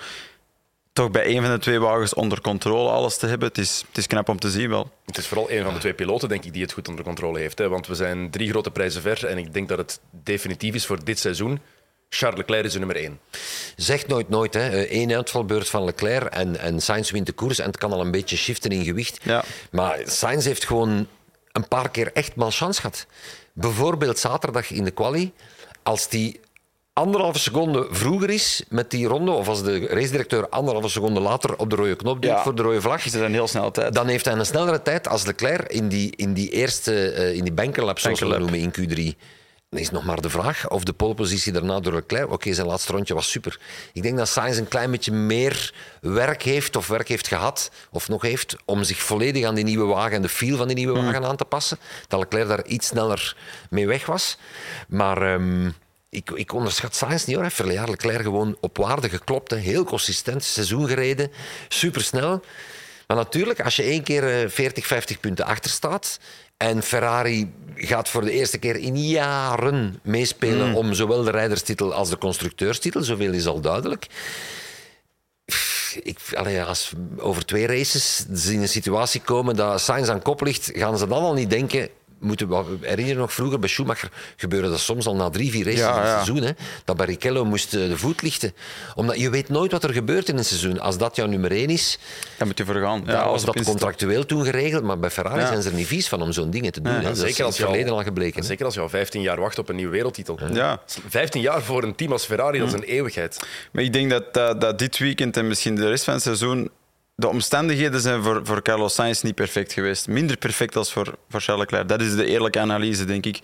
toch bij één van de twee wagens onder controle alles te hebben. Het is, het is knap om te zien wel. Het is vooral een van de twee piloten, denk ik, die het goed onder controle heeft. Hè? Want we zijn drie grote prijzen ver en ik denk dat het definitief is voor dit seizoen. Charles Leclerc is de nummer één. Zegt nooit nooit. Hè. Eén uitvalbeurt van Leclerc en, en Sainz wint de koers. En het kan al een beetje shiften in gewicht. Ja. Maar Sainz heeft gewoon een paar keer echt malchance gehad. Bijvoorbeeld zaterdag in de quali. Als die anderhalve seconde vroeger is met die ronde, of als de racedirecteur anderhalve seconde later op de rode knop duwt Ja. voor de rode vlag, Is een heel snel tijd? dan heeft hij een snellere tijd als Leclerc in die, in die eerste, eh, in die bankerlap, zoals we noemen, in Q3. Dan is nog maar de vraag of de polepositie daarna door Leclerc... Oké, zijn laatste rondje was super. Ik denk dat Sainz een klein beetje meer werk heeft, of werk heeft gehad, of nog heeft, om zich volledig aan die nieuwe wagen en de feel van die nieuwe wagen aan te passen. Dat Leclerc daar iets sneller mee weg was. Maar... ehm, ik, ik onderschat Sainz niet hoor. Hij heeft verleden jaar Leclerc gewoon op waarde geklopt. Hè. Heel consistent, seizoen gereden, supersnel. Maar natuurlijk, als je één keer eh, 40, 50 punten achter staat en Ferrari gaat voor de eerste keer in jaren meespelen om zowel de rijderstitel als de constructeurstitel, zoveel is al duidelijk. Ik, allee, als over twee races ze in een situatie komen dat Sainz aan kop ligt, gaan ze dan al niet denken. Moeten we, herinner je nog vroeger bij Schumacher gebeurde dat soms al na drie, vier races Ja, in het ja. seizoen. Hè, dat Barrichello moest eh, de voet lichten. Omdat je weet nooit wat er gebeurt in een seizoen. Als dat jouw nummer één is, Daar moet je voor gaan. dan Ja, was dat contractueel toen geregeld, maar bij Ferrari Ja. zijn ze er niet vies van om zo'n dingen te doen. hè. Dat is in zeker het als je al- verleden al gebleken. Zeker als je al 15 jaar wacht op een nieuwe wereldtitel. Ja. 15 jaar voor een team als Ferrari, dat is een eeuwigheid. Maar ik denk dat, dat, dat dit weekend en misschien de rest van het seizoen. De omstandigheden zijn voor, Carlos Sainz niet perfect geweest. Minder perfect als voor, voor Charles Leclerc. Dat is de eerlijke analyse, denk ik.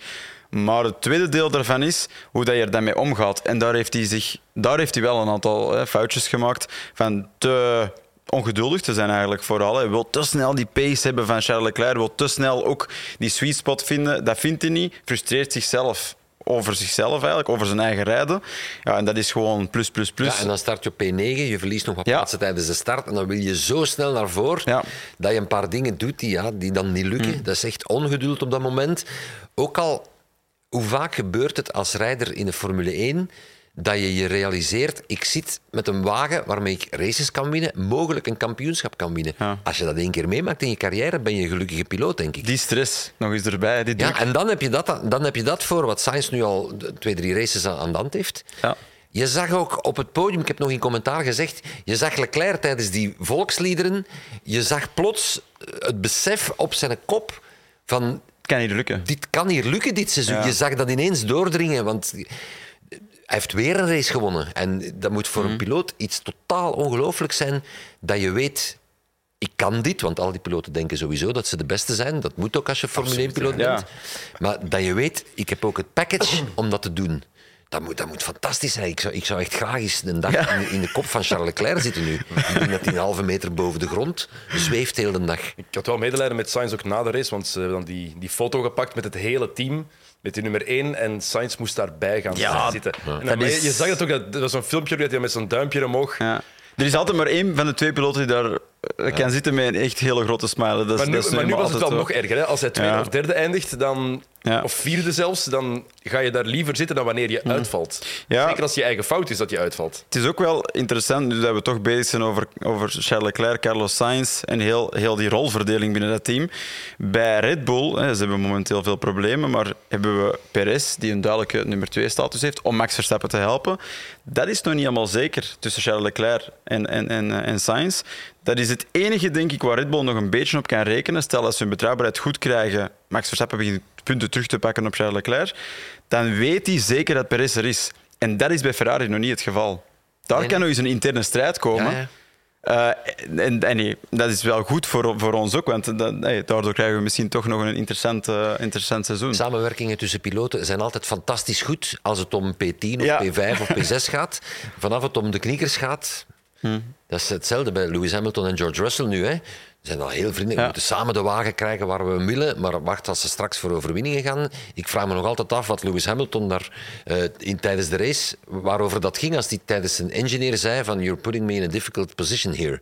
Maar het tweede deel daarvan is hoe dat je er dan mee omgaat. En daar heeft hij, zich, daar heeft hij wel een aantal hè, foutjes gemaakt. Van te ongeduldig te zijn eigenlijk vooral. Hij wil te snel die pace hebben van Charles Leclerc. wil te snel ook die sweet spot vinden. Dat vindt hij niet. Frustreert zichzelf over zichzelf eigenlijk, over zijn eigen rijden. Ja, en dat is gewoon plus, plus, plus. Ja, en dan start je op P9, je verliest nog wat Ja. plaatsen tijdens de start. En dan wil je zo snel naar voren Ja. Mm. dat je een paar dingen doet die, ja, die dan niet lukken. Dat is echt ongeduld op dat moment. Ook al, hoe vaak gebeurt het als rijder in de Formule 1 dat je je realiseert, ik zit met een wagen waarmee ik races kan winnen, mogelijk een kampioenschap kan winnen. Ja. Als je dat één keer meemaakt in je carrière, ben je een gelukkige piloot, denk ik. Die stress nog eens erbij, die. Ja, en dan heb, je dat, dan heb je dat voor wat Sainz nu al twee, drie races aan, aan de hand heeft. Ja. Je zag ook op het podium, ik heb nog in commentaar gezegd, je zag Leclerc tijdens die volksliederen, je zag plots het besef op zijn kop van Het kan niet lukken. dit kan hier lukken dit seizoen. Ja. Je zag dat ineens doordringen, want hij heeft weer een race gewonnen. En dat moet voor Mhm. een piloot iets totaal ongelooflijk zijn, dat je weet, ik kan dit, want al die piloten denken sowieso dat ze de beste zijn. Dat moet ook als je Formule 1-piloot ja. bent. Maar dat je weet, ik heb ook het package *clears throat* om dat te doen. Dat moet, dat moet fantastisch zijn. Ik zou, ik zou echt graag eens een dag in, in de kop van Charles Leclerc zitten nu. Ik denk dat hij een halve meter boven de grond zweeft heel de dag. Ik had wel medelijden met Sainz ook na de race, want ze hebben dan die, die foto gepakt met het hele team. Met die nummer 1 en Sainz moest daarbij gaan Ja, zitten. En dan, dat je- is- Je zag het ook, dat, dat was zo'n filmpje dat hij met zo'n duimpje omhoog. Ja. Er is altijd maar één van de twee piloten die daar kan zitten met een echt hele grote smile. Dat Maar nu, dat is maar nu was het wel nog erger. Hè? Als hij tweede Ja. of derde eindigt, dan, of vierde zelfs, dan ga je daar liever zitten dan wanneer je uitvalt. Ja. Zeker als je eigen fout is dat je uitvalt. Het is ook wel interessant, nu dat we toch bezig zijn over, over Charles Leclerc, Carlos Sainz en heel, heel die rolverdeling binnen dat team. Bij Red Bull, hè, ze hebben momenteel veel problemen, maar hebben we Perez, die een duidelijke nummer 2 status heeft, om Max Verstappen te helpen. Dat is nog niet helemaal zeker tussen Charles Leclerc en, en, en, en Sainz. Dat is het enige, denk ik, waar Red Bull nog een beetje op kan rekenen. Stel dat ze hun betrouwbaarheid goed krijgen, Max Verstappen begint punten terug te pakken op Charles Leclerc, dan weet hij zeker dat Perez er is. En dat is bij Ferrari nog niet het geval. Daar Nee, kan nog eens een interne strijd komen. Ja, ja. Eh, en, en nee, dat is wel goed voor, voor ons ook, want dat, nee, daardoor krijgen we misschien toch nog een interessant, eh, interessant seizoen. Samenwerkingen tussen piloten zijn altijd fantastisch goed als het om P10 of Ja. P5 of P6 gaat. Vanaf het om de kniekers gaat, dat is hetzelfde bij Lewis Hamilton en George Russell nu. Hè. Ze zijn al heel vriendelijk. We moeten samen de wagen krijgen waar we hem willen, maar wacht als ze straks voor overwinningen gaan. Ik vraag me nog altijd af wat Lewis Hamilton daar eh, in, tijdens de race, waarover dat ging als hij tijdens zijn engineer zei van you're putting me in a difficult position here.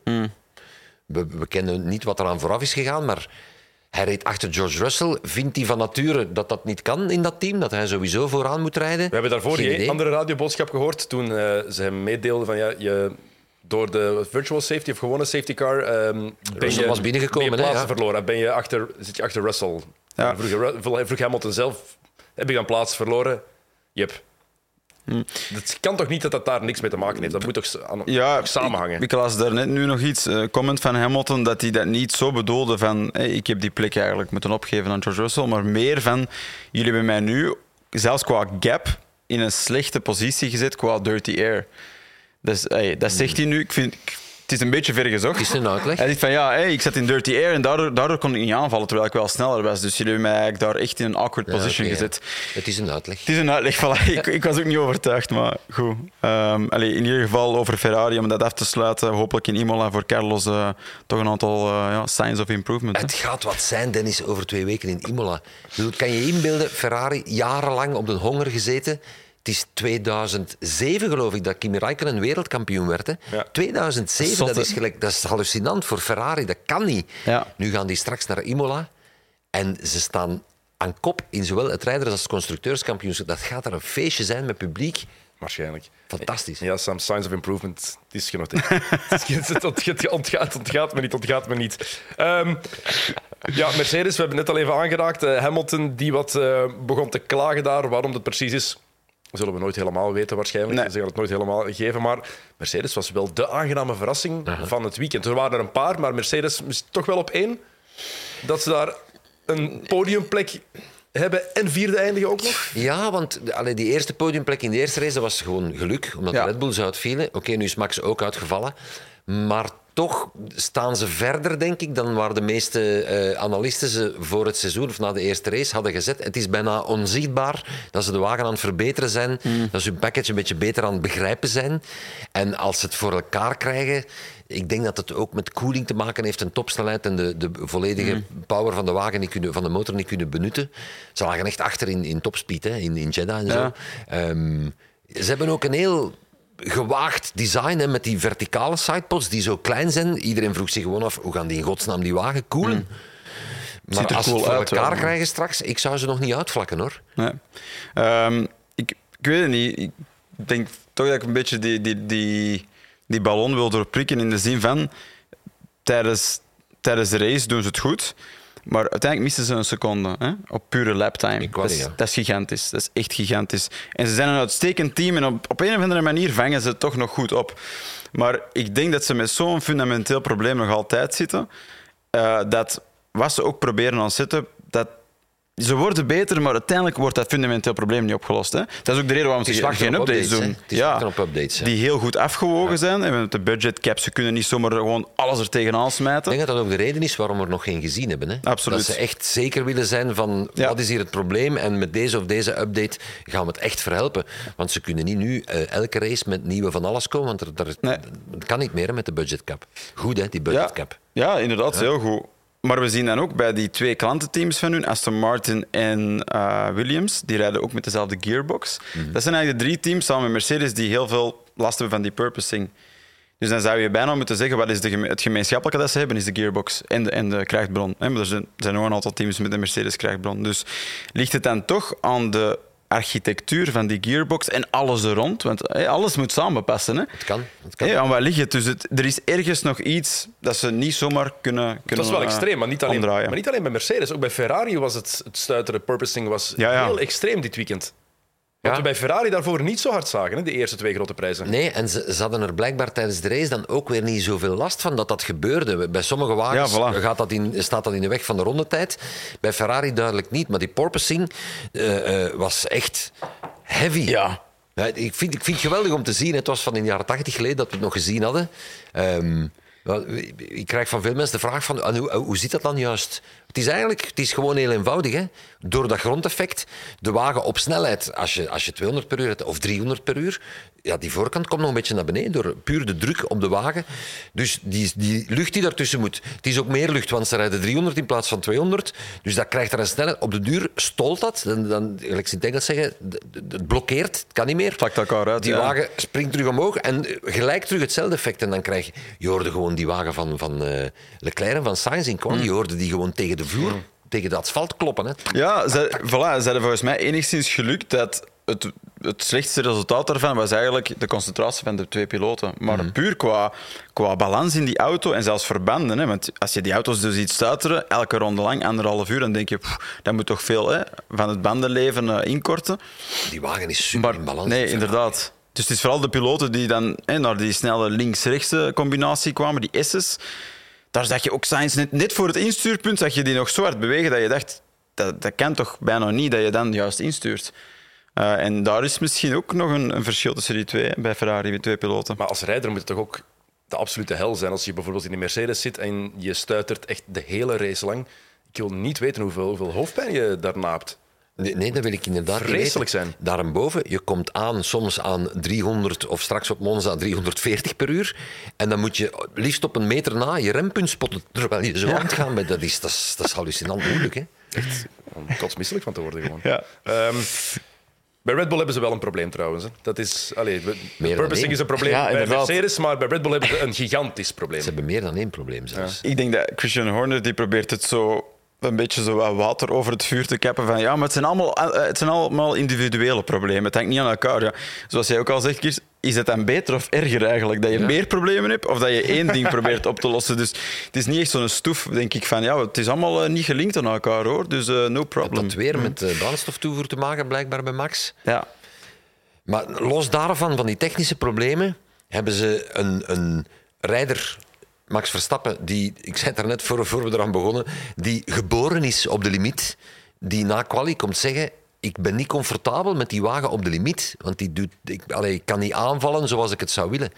We, we kennen niet wat eraan vooraf is gegaan, maar hij reed achter George Russell. Vindt hij van nature dat dat niet kan in dat team? Dat hij sowieso vooraan moet rijden? We hebben daarvoor idee. andere radioboodschap gehoord toen eh, ze hem meedeelden van ja, je, door de virtual safety of gewone safety car ehm ben je, was binnengekomen, ben je hè, plaatsen ja. verloren. Ben je achter, zit je achter Russell. Ja. Vroeg, je Hamilton zelf, heb ik dan plaats verloren? Yep. Hm. Het kan toch niet dat dat daar niks mee te maken heeft? Dat moet toch aan, Ja, samenhangen? Ik, ik las daarnet nu nog iets, een comment van Hamilton, dat hij dat niet zo bedoelde van hey, ik heb die plek eigenlijk moeten opgeven aan George Russell, maar meer van jullie hebben mij nu, zelfs qua gap, in een slechte positie gezet qua dirty air. Dus, hey, dat zegt hij nu. Ik vind, het is een beetje ver gezocht. Is het een uitleg? Hij zegt van ja, hey, ik zat in dirty air en daardoor, daardoor kon ik niet aanvallen terwijl ik wel sneller was. Dus jullie hebben mij eigenlijk daar echt in een awkward Ja, position ja. gezet. Het is een uitleg. Het is een uitleg, voilà. *laughs* ik, ik was ook niet overtuigd, maar goed. Allee, in ieder geval over Ferrari, om dat af te sluiten, hopelijk in Imola voor Carlos eh, toch een aantal eh, ja, signs of improvement. hè. Het gaat wat zijn, Dennis, over twee weken in Imola. Bedoel, kan je inbeelden, Ferrari jarenlang op de honger gezeten. Het is 2007, geloof ik, dat Kimi Räikkönen wereldkampioen werd. Hè? Ja. 2007, Zot, dat is, gelijk, dat is hallucinant voor Ferrari. Dat kan niet. Ja. Nu gaan die straks naar Imola en ze staan aan kop in zowel het rijders- als het constructeurskampioenschap. Dat gaat er een feestje zijn met publiek. Waarschijnlijk. Fantastisch. Ja, some signs of improvement. Het is genoteerd. *laughs* Het is- het ontgaat, het ontgaat, ontgaat me niet, ontgaat me niet. Ehm, ja, Mercedes, we hebben net al even aangeraakt. Eh, Hamilton, die wat eh, begon te klagen daar. Waarom dat precies is, zullen we nooit helemaal weten waarschijnlijk. Nee. Ze gaan het nooit helemaal geven. Maar Mercedes was wel de aangename verrassing van het weekend. Er waren er een paar, maar Mercedes is toch wel op één. Dat ze daar een podiumplek hebben en vierde eindigen ook nog. Ja, want allee, die eerste podiumplek in de eerste race dat was gewoon geluk, omdat Ja. de Red Bulls uitvielen. Oké, nu is Max ook uitgevallen. Maar toch staan ze verder, denk ik, dan waar de meeste eh, analisten ze voor het seizoen of na de eerste race hadden gezet. Het is bijna onzichtbaar dat ze de wagen aan het verbeteren zijn, dat ze hun package een beetje beter aan het begrijpen zijn. En als ze het voor elkaar krijgen, ik denk dat het ook met koeling te maken heeft, een topsnelheid en de, de volledige power van de wagen niet kunnen, van de motor niet kunnen benutten. Ze lagen echt achter in, in topspeed, hè, in, in Jeddah en zo. Ehm, ze hebben ook een heel gewaagd design hè, met die verticale sidepods die zo klein zijn. Iedereen vroeg zich gewoon af, hoe gaan die in godsnaam die wagen koelen? Maar Ziet er als ze het voor uit, elkaar wel. krijgen straks, ik zou ze nog niet uitvlakken hoor. Nee. Ehm, ik, ik weet het niet. Ik denk toch dat ik een beetje die, die, die, die ballon wil doorprikken in de zin van tijdens, tijdens de race doen ze het goed. Maar uiteindelijk missen ze een seconde hè, op pure laptime. Is, ja. dat is gigantisch. Dat is echt gigantisch. En ze zijn een uitstekend team en op, op een of andere manier vangen ze het toch nog goed op. Maar ik denk dat ze met zo'n fundamenteel probleem nog altijd zitten. eh, dat wat ze ook proberen aan setup, dat ze worden beter, maar uiteindelijk wordt dat fundamenteel probleem niet opgelost. Hè. Dat is ook de reden waarom ze geen updates doen. Het is wachten op updates, hè. Die heel goed afgewogen zijn. En met de budget cap, ze kunnen niet zomaar gewoon alles er tegenaan Ik smijten. denk dat dat ook de reden is waarom we er nog geen gezien hebben. Hè? Absoluut. Dat ze echt zeker willen zijn van Ja. wat is hier het probleem en met deze of deze update gaan we het echt verhelpen. Want ze kunnen niet nu eh, elke race met nieuwe van alles komen, want er, Nee. dat kan niet meer hè, met de budgetcap. Goed hè, die Ja, budgetcap. ja, inderdaad, heel goed. Maar we zien dan ook bij die twee klantenteams van hun, Aston Martin en eh, Williams, die rijden ook met dezelfde gearbox. Mhm. Dat zijn eigenlijk de drie teams samen met Mercedes die heel veel last hebben van die purposing. Dus dan zou je bijna moeten zeggen, wat is de, het gemeenschappelijke dat ze hebben, is de gearbox en de, en de krachtbron. hè. Maar er zijn, er zijn nog een aantal teams met de Mercedes krachtbron. Dus ligt het dan toch aan de architectuur van die gearbox en alles er rond? Want hè, alles moet samenpassen. Hè? Het kan. Het kan. Hey, aan wat ligt het? Dus het, er is ergens nog iets dat ze niet zomaar kunnen, kunnen Dat is wel eh, extreem, maar niet, alleen, omdraaien. maar niet alleen bij Mercedes. Ook bij Ferrari was het, het stuiteren, purposing was Ja, ja. heel extreem dit weekend. Wat Ja. we bij Ferrari daarvoor niet zo hard zagen, hè, de eerste twee grote prijzen. Nee, en ze, ze hadden er blijkbaar tijdens de race dan ook weer niet zoveel last van dat dat gebeurde. Bij sommige wagens Ja, voilà. gaat dat in, staat dat in de weg van de rondetijd. Bij Ferrari duidelijk niet, maar die porpoising eh, eh, was echt heavy. Ja. Ja, ik, vind, ik vind het geweldig om te zien. Het was van in de jaren tachtig geleden dat we het nog gezien hadden. Ehm, ik krijg van veel mensen de vraag van en hoe, hoe zit dat dan juist? Het is eigenlijk het is gewoon heel eenvoudig. Hè? Door dat grondeffect, de wagen op snelheid, als je, als je 200 per uur hebt of 300 per uur, ja, die voorkant komt nog een beetje naar beneden door puur de druk op de wagen. Dus die, die lucht die daartussen moet, het is ook meer lucht, want ze rijden 300 in plaats van 200. Dus dat krijgt er een snelheid. Op de duur stolt dat. Dan, dan, ze in het Engels zeggen, het blokkeert, het kan niet meer. Plakt elkaar uit, Die ja. wagen springt terug omhoog en gelijk terug hetzelfde effect. En dan krijg je... Je hoorde gewoon die wagen van, van eh, Leclerc en van Sainz in kwam. Je hoorde die gewoon tegen de vloer, tegen de asfalt kloppen. Hè. Ja, ze, voilà, ze hadden volgens mij enigszins geluk dat het, het slechtste resultaat daarvan was eigenlijk de concentratie van de twee piloten. Maar Mhm. puur qua, qua balans in die auto en zelfs verbanden. Hè, want als je die auto's dus ziet stuiteren, elke ronde lang, anderhalf uur, dan denk je, pff, dat moet toch veel hè, van het bandenleven eh, inkorten. Die wagen is super Maar in balans. nee, inderdaad. Dus het is vooral de piloten die dan hè, naar die snelle links-rechtse combinatie kwamen, die S's. Daar zag je ook Sainz net, net voor het instuurpunt, zag je die nog zo hard bewegen dat je dacht, dat, dat kan toch bijna niet dat je dan juist instuurt. Eh, en daar is misschien ook nog een, een verschil tussen die twee, bij Ferrari, met twee piloten. Maar als rijder moet het toch ook de absolute hel zijn als je bijvoorbeeld in de Mercedes zit en je stuitert echt de hele race lang. Ik wil niet weten hoeveel, hoeveel hoofdpijn je daarna hebt. Nee, nee, dat wil ik inderdaad niet Vreselijk zijn. Daarboven, je komt aan soms aan 300 of straks op Monza 340 per uur. En dan moet je liefst op een meter na je rempunt spotten terwijl je zo aan het gaan bent. Dat is, dat is, dat is hallucinant moeilijk. Hè? Om kotsmisselijk van te worden gewoon. Ja. Ehm, bij Red Bull hebben ze wel een probleem trouwens. Hè. Dat is, allee, purposing is een probleem Ja, bij inderdaad. Mercedes, maar bij Red Bull hebben ze een gigantisch probleem. Ze hebben meer dan één probleem zelfs. Ik denk dat Christian Horner die probeert het zo een beetje zo wat water over het vuur te kappen van ja, maar het zijn allemaal, eh, het zijn allemaal individuele problemen. Het hangt niet aan elkaar. Ja. Zoals jij ook al zegt, Kiers, is het dan beter of erger eigenlijk dat je meer problemen hebt of dat je één ding probeert op te lossen? Dus het is niet echt zo'n stoef, denk ik, van ja, het is allemaal eh, niet gelinkt aan elkaar hoor, dus eh, no problem. Dat weer met eh, brandstoftoevoer te maken, blijkbaar bij Max. Ja. Maar los daarvan, van die technische problemen, hebben ze een, een rijder, Max Verstappen, die, ik zei het daarnet voor, voor we eraan begonnen, die geboren is op de limiet, die na quali komt zeggen, ik ben niet comfortabel met die wagen op de limiet, want die doet, ik, allee, ik kan niet aanvallen zoals ik het zou willen.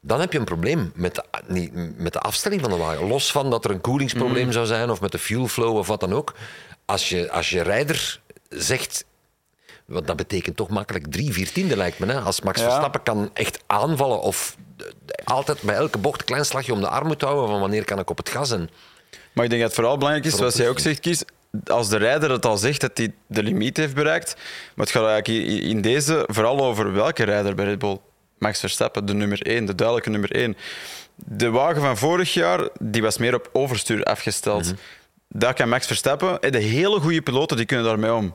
Dan heb je een probleem met de, niet, met de afstelling van de wagen. Los van dat er een koelingsprobleem zou zijn of met de fuel flow of wat dan ook. Als je, als je rijder zegt, want dat betekent toch makkelijk drie viertiende, lijkt me. Hè? Als Max Ja. Verstappen kan echt aanvallen of altijd bij elke bocht een klein slagje om de arm moet houden van wanneer kan ik op het gas en Maar ik denk dat het vooral belangrijk is, zoals jij ook zegt, Kies, als de rijder het al zegt dat hij de limiet heeft bereikt, maar het gaat eigenlijk in deze vooral over welke rijder bij Red Bull. Max Verstappen, de nummer 1, de duidelijke nummer 1. De wagen van vorig jaar die was meer op overstuur afgesteld. Daar kan Max Verstappen, eh, de hele goede piloten die kunnen daarmee om.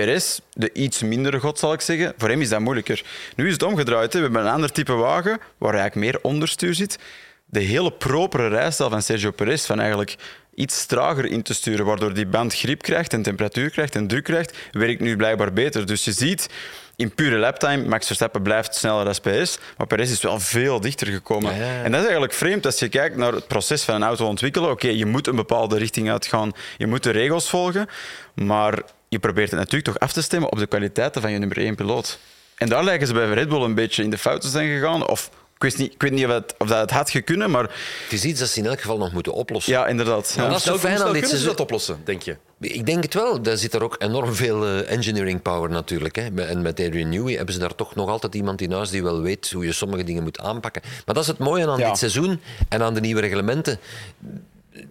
Perez, de iets mindere god zal ik zeggen, voor hem is dat moeilijker. Nu is het omgedraaid. Hè. We hebben een ander type wagen waar eigenlijk meer onderstuur zit. De hele propere rijstijl van Sergio Perez, van eigenlijk iets trager in te sturen, waardoor die band grip krijgt en temperatuur krijgt en druk krijgt, werkt nu blijkbaar beter. Dus je ziet, in pure laptime, Max Verstappen blijft sneller dan Perez, maar Perez is wel veel dichter gekomen. Ja, ja, ja. En dat is eigenlijk vreemd als je kijkt naar het proces van een auto ontwikkelen. Oké, je moet een bepaalde richting uitgaan, je moet de regels volgen, maar je probeert het natuurlijk toch af te stemmen op de kwaliteiten van je nummer één piloot. En daar lijken ze bij Red Bull een beetje in de fouten zijn gegaan. Of ik weet niet, ik weet niet of, het, of dat het had gekunnen, maar Het is iets dat ze in elk geval nog moeten oplossen. ja, inderdaad. Ja. dat is zo fijn aan dit kunnen ze seizoen. dat oplossen, denk je? Ik denk het wel. Daar zit er ook enorm veel eh, engineering power natuurlijk. Hè. En met Adrian Newey hebben ze daar toch nog altijd iemand in huis die wel weet hoe je sommige dingen moet aanpakken. Maar dat is het mooie aan Ja. dit seizoen en aan de nieuwe reglementen.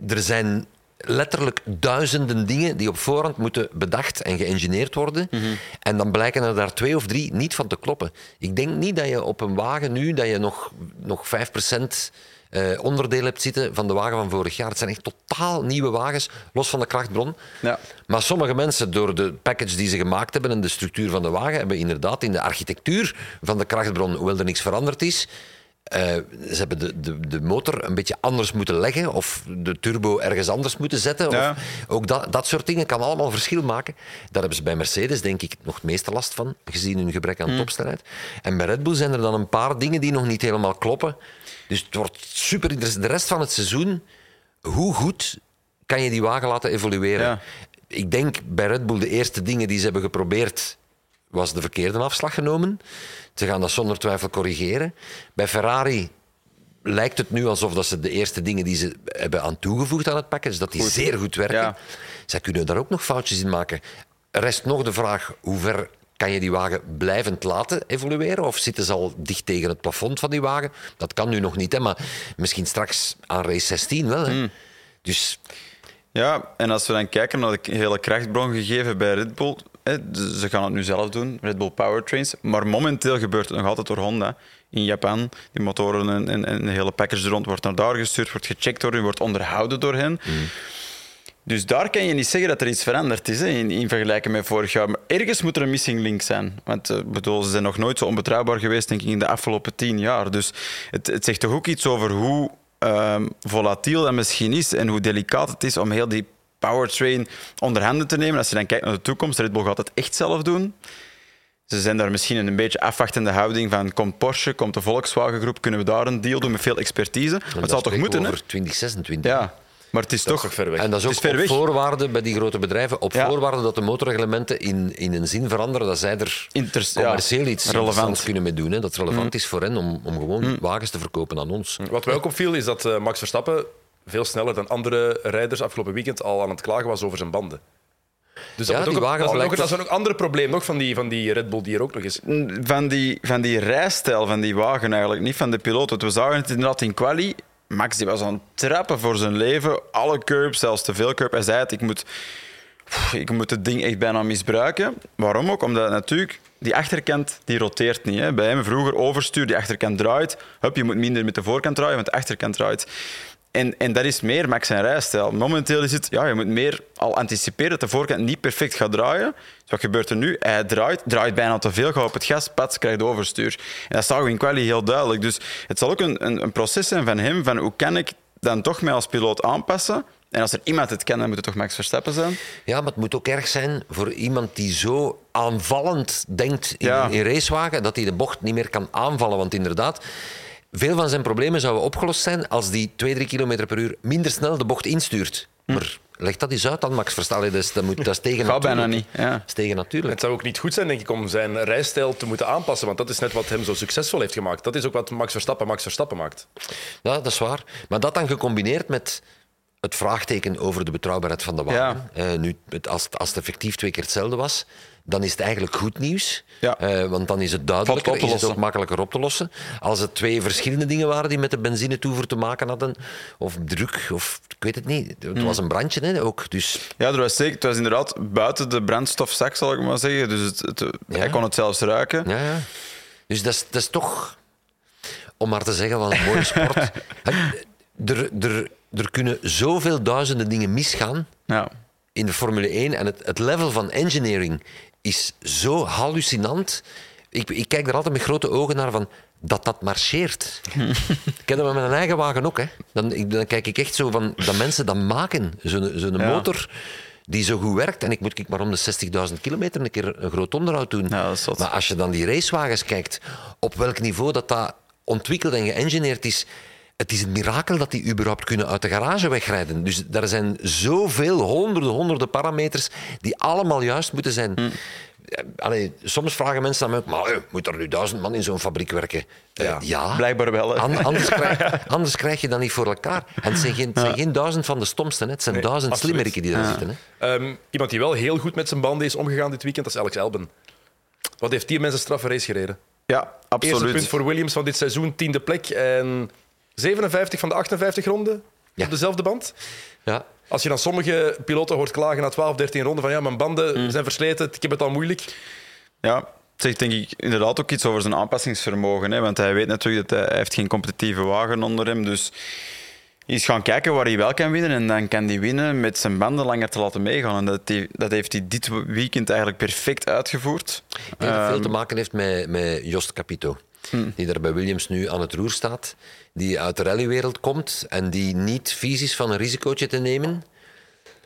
Er zijn letterlijk duizenden dingen die op voorhand moeten bedacht en geëngineerd worden. En dan blijken er daar twee of drie niet van te kloppen. Ik denk niet dat je op een wagen nu dat je nog, nog 5% eh, onderdeel hebt zitten van de wagen van vorig jaar. Het zijn echt totaal nieuwe wagens, los van de krachtbron. Ja. Maar sommige mensen, door de package die ze gemaakt hebben en de structuur van de wagen, hebben inderdaad in de architectuur van de krachtbron, hoewel er niks veranderd is, eh, ze hebben de, de, de motor een beetje anders moeten leggen of de turbo ergens anders moeten zetten. Ja. Of, ook dat, dat soort dingen kan allemaal verschil maken. Daar hebben ze bij Mercedes, denk ik, nog het meeste last van, gezien hun gebrek aan topsnelheid. En bij Red Bull zijn er dan een paar dingen die nog niet helemaal kloppen. Dus het wordt super interessant. De rest van het seizoen, hoe goed kan je die wagen laten evolueren? Ja. Ik denk bij Red Bull de eerste dingen die ze hebben geprobeerd, was de verkeerde afslag genomen. Ze gaan dat zonder twijfel corrigeren. Bij Ferrari lijkt het nu alsof dat ze de eerste dingen die ze hebben aan toegevoegd aan het package, dat die zeer goed werken. Ja. Zij kunnen daar ook nog foutjes in maken. Rest nog de vraag, hoe ver kan je die wagen blijvend laten evolueren? Of zitten ze al dicht tegen het plafond van die wagen? Dat kan nu nog niet, hè, maar misschien straks aan race 16 wel. Hè. Hmm. Dus Ja, en als we dan kijken naar de hele krachtbron gegeven bij Red Bull, ze gaan het nu zelf doen, Red Bull Powertrains, maar momenteel gebeurt het nog altijd door Honda in Japan. Die motoren en, en, en de hele package rond wordt naar daar gestuurd, wordt gecheckt door hen, wordt onderhouden door hen. Dus daar kan je niet zeggen dat er iets veranderd is hè, in, in vergelijking met vorig jaar. Maar ergens moet er een missing link zijn. Want eh, bedoel, ze zijn nog nooit zo onbetrouwbaar geweest denk ik, in de afgelopen tien jaar. Dus het, het zegt toch ook iets over hoe ehm, volatiel dat misschien is en hoe delicaat het is om heel die powertrain onder handen te nemen. Als je dan kijkt naar de toekomst, Red Bull gaat het echt zelf doen. Ze zijn daar misschien in een beetje afwachtende houding van komt Porsche, komt de Volkswagen groep, kunnen we daar een deal doen met veel expertise? Maar het zal toch moeten, hè? over 2026. Ja, maar het is Dat toch... is ver weg. En dat is Het ook is ver op weg. voorwaarde bij die grote bedrijven, op Ja. voorwaarde dat de motorreglementen in, in een zin veranderen dat zij er Inter- ja, commercieel iets relevant. kunnen mee doen. Hè, dat relevant is voor hen om, om gewoon wagens te verkopen aan ons. Wat mij ook opviel is dat eh, Max Verstappen veel sneller dan andere rijders afgelopen weekend al aan het klagen was over zijn banden. Dus Ja, dat, die ook, wagen dat, is ook, lijkt dat is ook een ander probleem nog van die, van die Red Bull die er ook nog is. van die, van die rijstijl van die wagen eigenlijk, niet van de piloot. Want we zagen het inderdaad in quali. Max die was aan het trappen voor zijn leven. Alle curbs, zelfs te veel curb. Hij zei het, ik moet, ik moet het ding echt bijna misbruiken. Waarom ook? Omdat natuurlijk die achterkant die roteert niet. Hè. Bij hem vroeger overstuur, die achterkant draait. Hup, je moet minder met de voorkant draaien, want de achterkant draait. En, en dat is meer Max zijn rijstijl. Momenteel is het, ja, je moet meer al anticiperen dat de voorkant niet perfect gaat draaien. Dus wat gebeurt er nu? Hij draait, draait bijna te veel, gaat op het gas, pats, krijgt overstuur. En dat we in quali heel duidelijk. Dus het zal ook een, een, een proces zijn van hem, van hoe kan ik dan toch mij als piloot aanpassen? En als er iemand het kan, dan moet het toch Max Verstappen zijn? Ja, maar het moet ook erg zijn voor iemand die zo aanvallend denkt in, Ja. in racewagen, dat hij de bocht niet meer kan aanvallen. Want inderdaad, veel van zijn problemen zouden opgelost zijn als die 2, 3 km per uur minder snel de bocht instuurt. Maar leg dat eens uit dan, Max Verstappen. Dat is, dat moet, dat is tegen Gaat bijna natuurlijk. niet. Ja. Dat is tegen natuurlijk. Het zou ook niet goed zijn, denk ik, om zijn rijstijl te moeten aanpassen. Want dat is net wat hem zo succesvol heeft gemaakt. Dat is ook wat Max Verstappen Max Verstappen maakt. Ja, dat is waar. Maar dat dan gecombineerd met het vraagteken over de betrouwbaarheid van de wagen. Eh, nu, het, als, als het effectief twee keer hetzelfde was, dan is het eigenlijk goed nieuws. Ja. Eh, want dan is het duidelijker, is het ook makkelijker op te lossen. Als het twee verschillende dingen waren die met de benzinetoevoer te maken hadden, of druk, of ik weet het niet. Het Hmm. was een brandje hè, ook. Dus Ja, er was zeker, het was inderdaad buiten de brandstofzak, zal ik maar zeggen. Dus het, het- hij kon het zelfs ruiken. Ja, ja. Dus dat is, dat is toch, om maar te zeggen, wel een mooie sport. *laughs* Er, er, er kunnen zoveel duizenden dingen misgaan. Ja. in de Formule 1 en het, het level van engineering is zo hallucinant. Ik, ik kijk er altijd met grote ogen naar van dat dat marcheert. *laughs* ik heb dat met mijn eigen wagen ook. Hè. Dan, ik- dan kijk ik echt zo van dat mensen dat maken. Zo'n Ja. motor die zo goed werkt. En ik moet ik maar om de 60.000 kilometer een keer een groot onderhoud doen. Ja, maar als je dan die racewagens kijkt, op welk niveau dat, dat ontwikkeld en geëngineerd is. Het is een mirakel dat die überhaupt kunnen uit de garage wegrijden. Dus er zijn zoveel, honderden, honderden parameters die allemaal juist moeten zijn. Hm. Eh, Allee, soms vragen mensen aan mij, maar eh, moet er nu duizend man in zo'n fabriek werken? Eh, Ja, ja. Blijkbaar wel. An- Anders *laughs* krijg, anders krijg je dat niet voor elkaar. En het zijn geen, het zijn geen duizend van de stomsten, hè. het zijn Nee, duizend slimmeriken die daar zitten. Hè. Ehm, iemand die wel heel goed met zijn banden is omgegaan dit weekend, dat is Alex Albon. Wat heeft die mensen straffe race gereden? Ja, Eerste absoluut. punt voor Williams van dit seizoen, tiende plek. En 57 van de 58 ronden Ja. op dezelfde band. Ja. Als je dan sommige piloten hoort klagen na 12, 13 ronden van ja, mijn banden Mm. zijn versleten, ik heb het al moeilijk. Ja, het zegt denk ik inderdaad ook iets over zijn aanpassingsvermogen. Hè? Want hij weet natuurlijk dat hij, hij heeft geen competitieve wagen onder hem. Dus hij is gaan kijken waar hij wel kan winnen. En dan kan hij winnen met zijn banden langer te laten meegaan. En dat, hij- dat heeft hij dit weekend eigenlijk perfect uitgevoerd. Ik denk dat het veel Ehm, te maken heeft met, met Jost Capito. Die daar bij Williams nu aan het roer staat. Die uit de rallywereld komt en die niet vies is van een risicootje te nemen.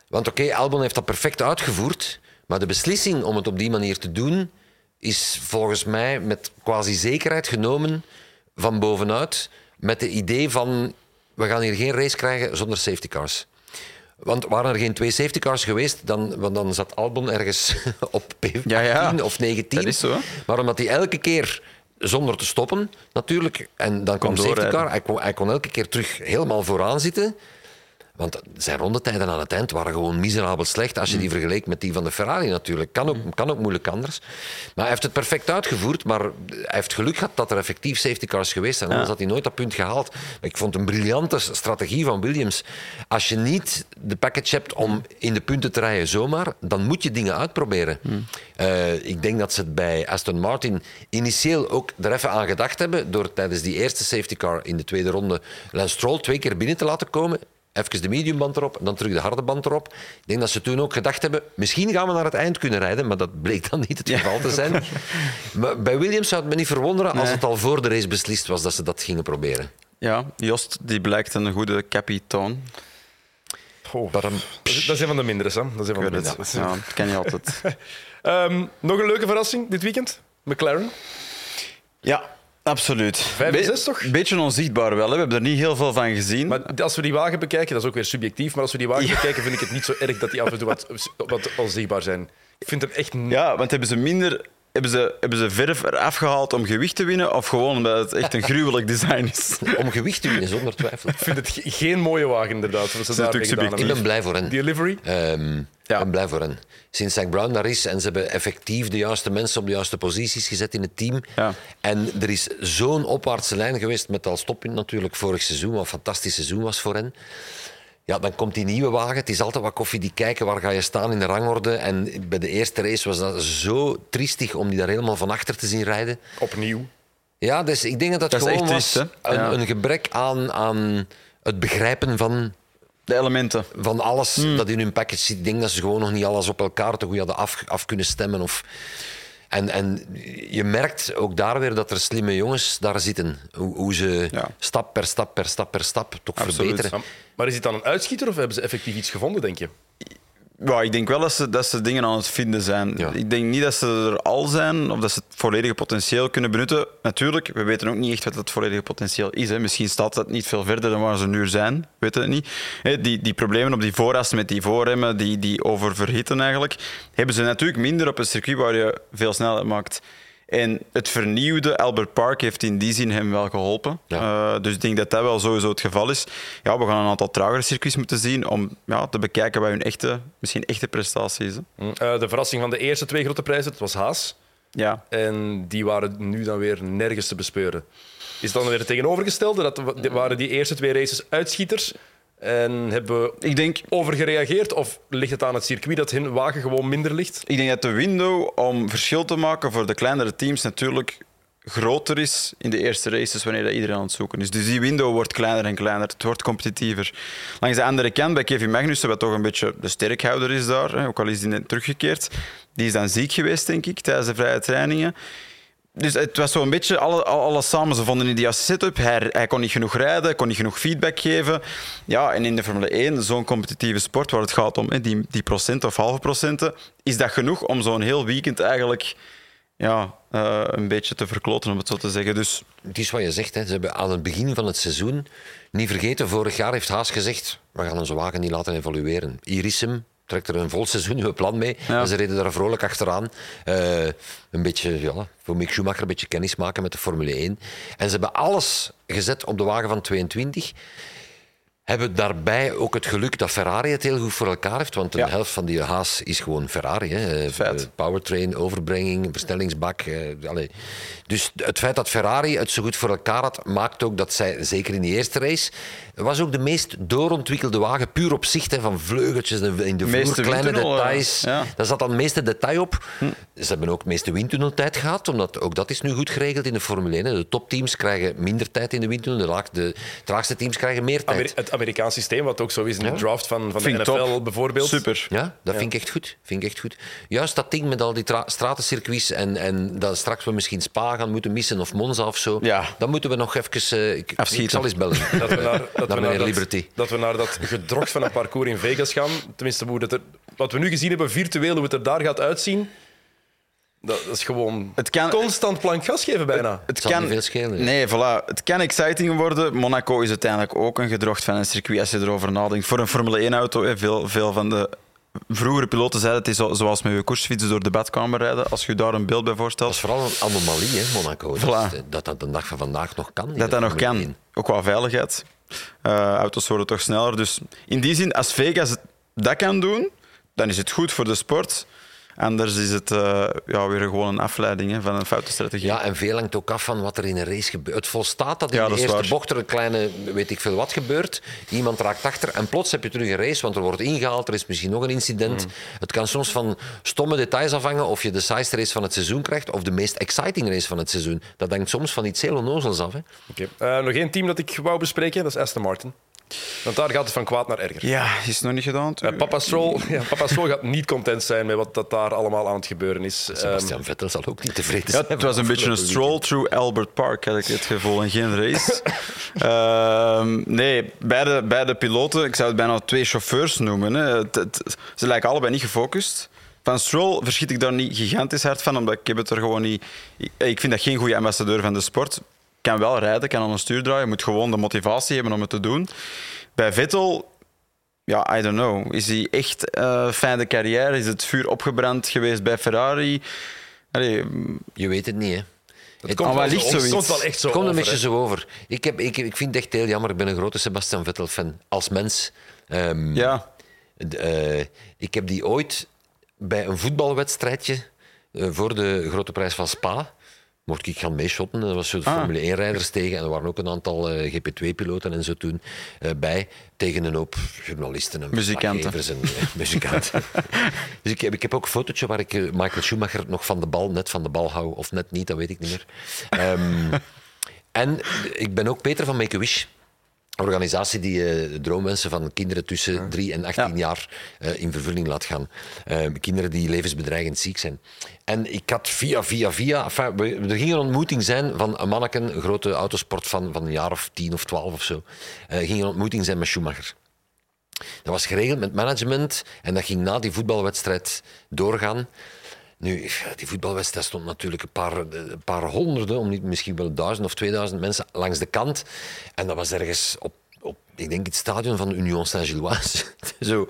Want oké, Albon heeft dat perfect uitgevoerd. Maar de beslissing om het op die manier te doen is volgens mij met quasi zekerheid genomen van bovenuit. Met het idee van we gaan hier geen race krijgen zonder safety cars. Want waren er geen twee safety cars geweest, dan, want dan zat Albon ergens *laughs* op P10 Ja, ja. of 19. Dat is zo? Maar omdat hij elke keer zonder te stoppen, natuurlijk, en dan kwam Kon safety doorrijden. car, hij kon, hij kon elke keer terug helemaal vooraan zitten. Want zijn rondetijden aan het eind waren gewoon miserabel slecht als je Mm. die vergeleek met die van de Ferrari natuurlijk. Kan ook, kan ook moeilijk anders. Maar hij heeft het perfect uitgevoerd, maar hij heeft geluk gehad dat er effectief safety cars geweest zijn. Anders had hij nooit dat punt gehaald. Maar ik vond een briljante strategie van Williams. Als je niet de package hebt om in de punten te rijden zomaar, dan moet je dingen uitproberen. Eh, ik denk dat ze het bij Aston Martin initieel ook er even aan gedacht hebben door tijdens die eerste safety car in de tweede ronde Lance Stroll twee keer binnen te laten komen. Even de mediumband erop en dan terug de harde band erop. Ik denk dat ze toen ook gedacht hebben, misschien gaan we naar het eind kunnen rijden, maar dat bleek dan niet het geval te zijn. *laughs* Maar bij Williams zou het me niet verwonderen als Nee. het al voor de race beslist was dat ze dat gingen proberen. Ja, Jost die blijkt een goede kapitein. Oh, dat, is, dat is een van de mindere, Sam. Dat is een van de mindere. Ja, dat ken je altijd. *laughs* Ehm, nog een leuke verrassing dit weekend? McLaren. Ja, absoluut. Vijf en Be- zes, toch? Beetje onzichtbaar wel. Hè. We hebben er niet heel veel van gezien. Maar als we die wagen bekijken, dat is ook weer subjectief, maar als we die wagen bekijken, vind ik het niet zo erg dat die af en toe wat, wat onzichtbaar zijn. Ik vind hem echt... Ja, want hebben ze minder... Hebben ze, hebben ze verf eraf gehaald om gewicht te winnen? Of gewoon omdat het echt een gruwelijk design is? *laughs* Om gewicht te winnen, zonder twijfel. Ik vind het ge- geen mooie wagen, inderdaad. Wat ze natuurlijk gedaan Ik ben blij voor hen. Die livery? Ja. Ben blij voor hen. Sinds Zach Brown daar is en ze hebben effectief de juiste mensen op de juiste posities gezet in het team. Ja. En er is zo'n opwaartse lijn geweest met als toppunt natuurlijk vorig seizoen, wat een fantastisch seizoen was voor hen. Ja, dan komt die nieuwe wagen. Het is altijd wat koffie die kijken waar ga je staan in de rangorde. En bij de eerste race was dat zo triestig om die daar helemaal van achter te zien rijden. Opnieuw. Ja, dus ik denk dat dat, gewoon echt was triest, een, Ja. een gebrek aan, aan het begrijpen van De elementen. van alles Hmm. dat in hun package zit. Ik denk dat ze gewoon nog niet alles op elkaar te goed hadden af, af kunnen stemmen. Of... En, en je merkt ook daar weer dat er slimme jongens daar zitten. Hoe, hoe ze Ja. stap per stap per stap per stap toch Absoluut. verbeteren. Maar is dit dan een uitschieter of hebben ze effectief iets gevonden, denk je? Ja, ik denk wel dat ze, dat ze dingen aan het vinden zijn. Ja. Ik denk niet dat ze er al zijn of dat ze het volledige potentieel kunnen benutten. Natuurlijk, we weten ook niet echt wat het volledige potentieel is. Hè. Misschien staat dat niet veel verder dan waar ze nu zijn. We weten het niet. Hè, Die, die problemen op die vooras met die voorremmen, die, die oververhitten eigenlijk, hebben ze natuurlijk minder op een circuit waar je veel snelheid maakt. En het vernieuwde Albert Park heeft in die zin hem wel geholpen. Ja. Eh, dus ik denk dat dat wel sowieso het geval is. Ja, we gaan een aantal tragere circuits moeten zien om ja, te bekijken wat hun echte, misschien echte prestatie is. hè. Eh, de verrassing van de eerste twee grote prijzen, dat was Haas. Ja. En die waren nu dan weer nergens te bespeuren. Is het dan weer het tegenovergestelde? Dat wa- waren die eerste twee races uitschieters? En hebben we Ik denk, overgereageerd? Of ligt het aan het circuit dat hun wagen gewoon minder ligt? ik denk dat de window om verschil te maken voor de kleinere teams natuurlijk groter is in de eerste races wanneer dat iedereen aan het zoeken is. Dus die window wordt kleiner en kleiner. Het wordt competitiever. Langs de andere kant, bij Kevin Magnussen, wat toch een beetje de sterkhouder is daar, ook al is hij net teruggekeerd, die is dan ziek geweest, denk ik, tijdens de vrije trainingen. Dus het was zo'n beetje alle, alles samen. Ze vonden in die setup. Hij, hij kon niet genoeg rijden, kon niet genoeg feedback geven. Ja, en in de Formule 1, zo'n competitieve sport waar het gaat om die, die of halve procenten, is dat genoeg om zo'n heel weekend eigenlijk ja, uh, een beetje te verkloten, om het zo te zeggen. Dus... Het is wat je zegt. Hè. Ze hebben aan het begin van het seizoen, niet vergeten, vorig jaar heeft Haas gezegd, we gaan onze wagen niet laten evolueren. Hier is hem, trekt er een vol seizoen nieuwe plan mee. Ja. En ze reden daar vrolijk achteraan. Uh, een beetje, ja, voor Mick Schumacher een beetje kennis maken met de Formule 1. En ze hebben alles gezet op de wagen van 22 hebben daarbij ook het geluk dat Ferrari het heel goed voor elkaar heeft. Want de ja. helft van die Haas is gewoon Ferrari. Hè. Powertrain, overbrenging, versnellingsbak. Eh, dus het feit dat Ferrari het zo goed voor elkaar had, maakt ook dat zij, zeker in die eerste race, was ook de meest doorontwikkelde wagen, puur op zicht, hè, van vleugeltjes in de vloer, kleine details. Ja. Daar zat dan het meeste detail op. Hm. Ze hebben ook het meeste windtunneltijd gehad, omdat ook dat is nu goed geregeld in de Formule 1. De topteams krijgen minder tijd in de windtunnel, de, de traagste teams krijgen meer tijd. het Amerikaans systeem, wat ook zo is in de draft van, van de NFL top. bijvoorbeeld. Super. Ja, dat vind ik echt goed. Vind ik echt goed. Juist dat ding met al die stratencircuits en, en dat straks we misschien Spa gaan moeten missen of Monza of zo, ja. dan moeten we nog even... Uh, ik, ik, zal eens bellen. *laughs* Dat we naar, dat naar. Dat, dat, we naar dat gedrocht van een parcours in Vegas gaan. Tenminste, hoe dat er, wat we nu gezien hebben, virtueel, hoe het er daar gaat uitzien... Dat is gewoon het kan, constant plank gas geven bijna. Het, het kan niet veel schelen. Nee, voilà. Het kan exciting worden. Monaco is uiteindelijk ook een gedrocht van een circuit als je erover nadenkt. Voor een Formule 1-auto, veel, veel van de vroegere piloten zeiden het is zoals met je koersfietsen door de badkamer rijden. Als je daar een beeld bij voorstelt. Dat is vooral een anomalie, hè, Monaco. Voilà. Dat, dat de dag van vandaag nog kan. Dat dat nog kan. Ook qua veiligheid. Uh, auto's worden toch sneller. Dus in die zin, als Vegas dat kan doen, dan is het goed voor de sport. Anders is het uh, ja, weer gewoon een afleiding hè, van een foute strategie. Ja, en veel hangt ook af van wat er in een race gebeurt. Het volstaat dat in de eerste waar. bocht er een kleine, weet ik veel wat gebeurt. Iemand raakt achter en plots heb je terug een race, want er wordt ingehaald, er is misschien nog een incident. Mm. Het kan soms van stomme details afhangen of je de saaiste race van het seizoen krijgt of de meest exciting race van het seizoen. Dat hangt soms van iets heel onnozels af. Hè. Okay. Uh, nog één team dat ik wou bespreken, dat is Aston Martin. Want daar gaat het van kwaad naar erger. Ja, is nog niet gedaan. Uh, Papa, Stroll, *laughs* ja, Papa Stroll gaat niet content zijn met wat dat daar allemaal aan het gebeuren is. Sebastian um, Vettel zal ook niet tevreden zijn. Ja, het was een beetje een stroll through Albert Park, had ik het gevoel, en geen race. uh, *laughs* nee, beide, beide piloten, ik zou het bijna twee chauffeurs noemen. Hè. Het, het, ze lijken allebei niet gefocust. Van Stroll verschiet ik daar niet gigantisch hard van, omdat ik heb het er gewoon niet... Ik, ik vind dat geen goede ambassadeur van de sport kan wel rijden, kan aan een stuur draaien, moet gewoon de motivatie hebben om het te doen. Bij Vettel, ja, I don't know. Is hij echt uh, fijne carrière? Is het vuur opgebrand geweest bij Ferrari? Allee, je weet het niet, hè? Het, komt, wel, licht zoiets. komt wel echt zo komt een beetje zo over. Ik, heb, ik, ik vind het echt heel jammer. Ik ben een grote Sebastian Vettel-fan. Als mens. Um, ja. Uh, ik heb die ooit bij een voetbalwedstrijdje uh, voor de Grote Prijs van Spa mocht ik gaan meeshotten. Er was zo de ah. Formule 1-rijders tegen en er waren ook een aantal uh, eh, GP2-piloten en zo toen uh, bij. Tegen een hoop journalisten en muzikanten. En, uh, *laughs* muzikanten. dus ik heb, ik heb ook een fotootje waar ik Michael Schumacher nog van de bal, net van de bal hou. Of net niet, dat weet ik niet meer. Um, *laughs* en ik ben ook Peter van Make-A-Wish organisatie die uh, droomwensen van kinderen tussen 3 en 18 jaar uh, in vervulling laat gaan. Uh, kinderen die levensbedreigend ziek zijn. En ik had via, via, via... Enfin, er ging een ontmoeting zijn van een manneken, een grote autosport van, van een jaar of 10 of 12 of zo. Er ging een ontmoeting zijn met Schumacher. Dat was geregeld met management en dat ging na die voetbalwedstrijd doorgaan. Nu, die voetbalwedstrijd stond natuurlijk een paar, een paar honderden, om niet misschien wel duizend of tweeduizend mensen langs de kant. En dat was ergens op, op ik denk, het stadion van Union Saint-Gilloise. *laughs* Zo,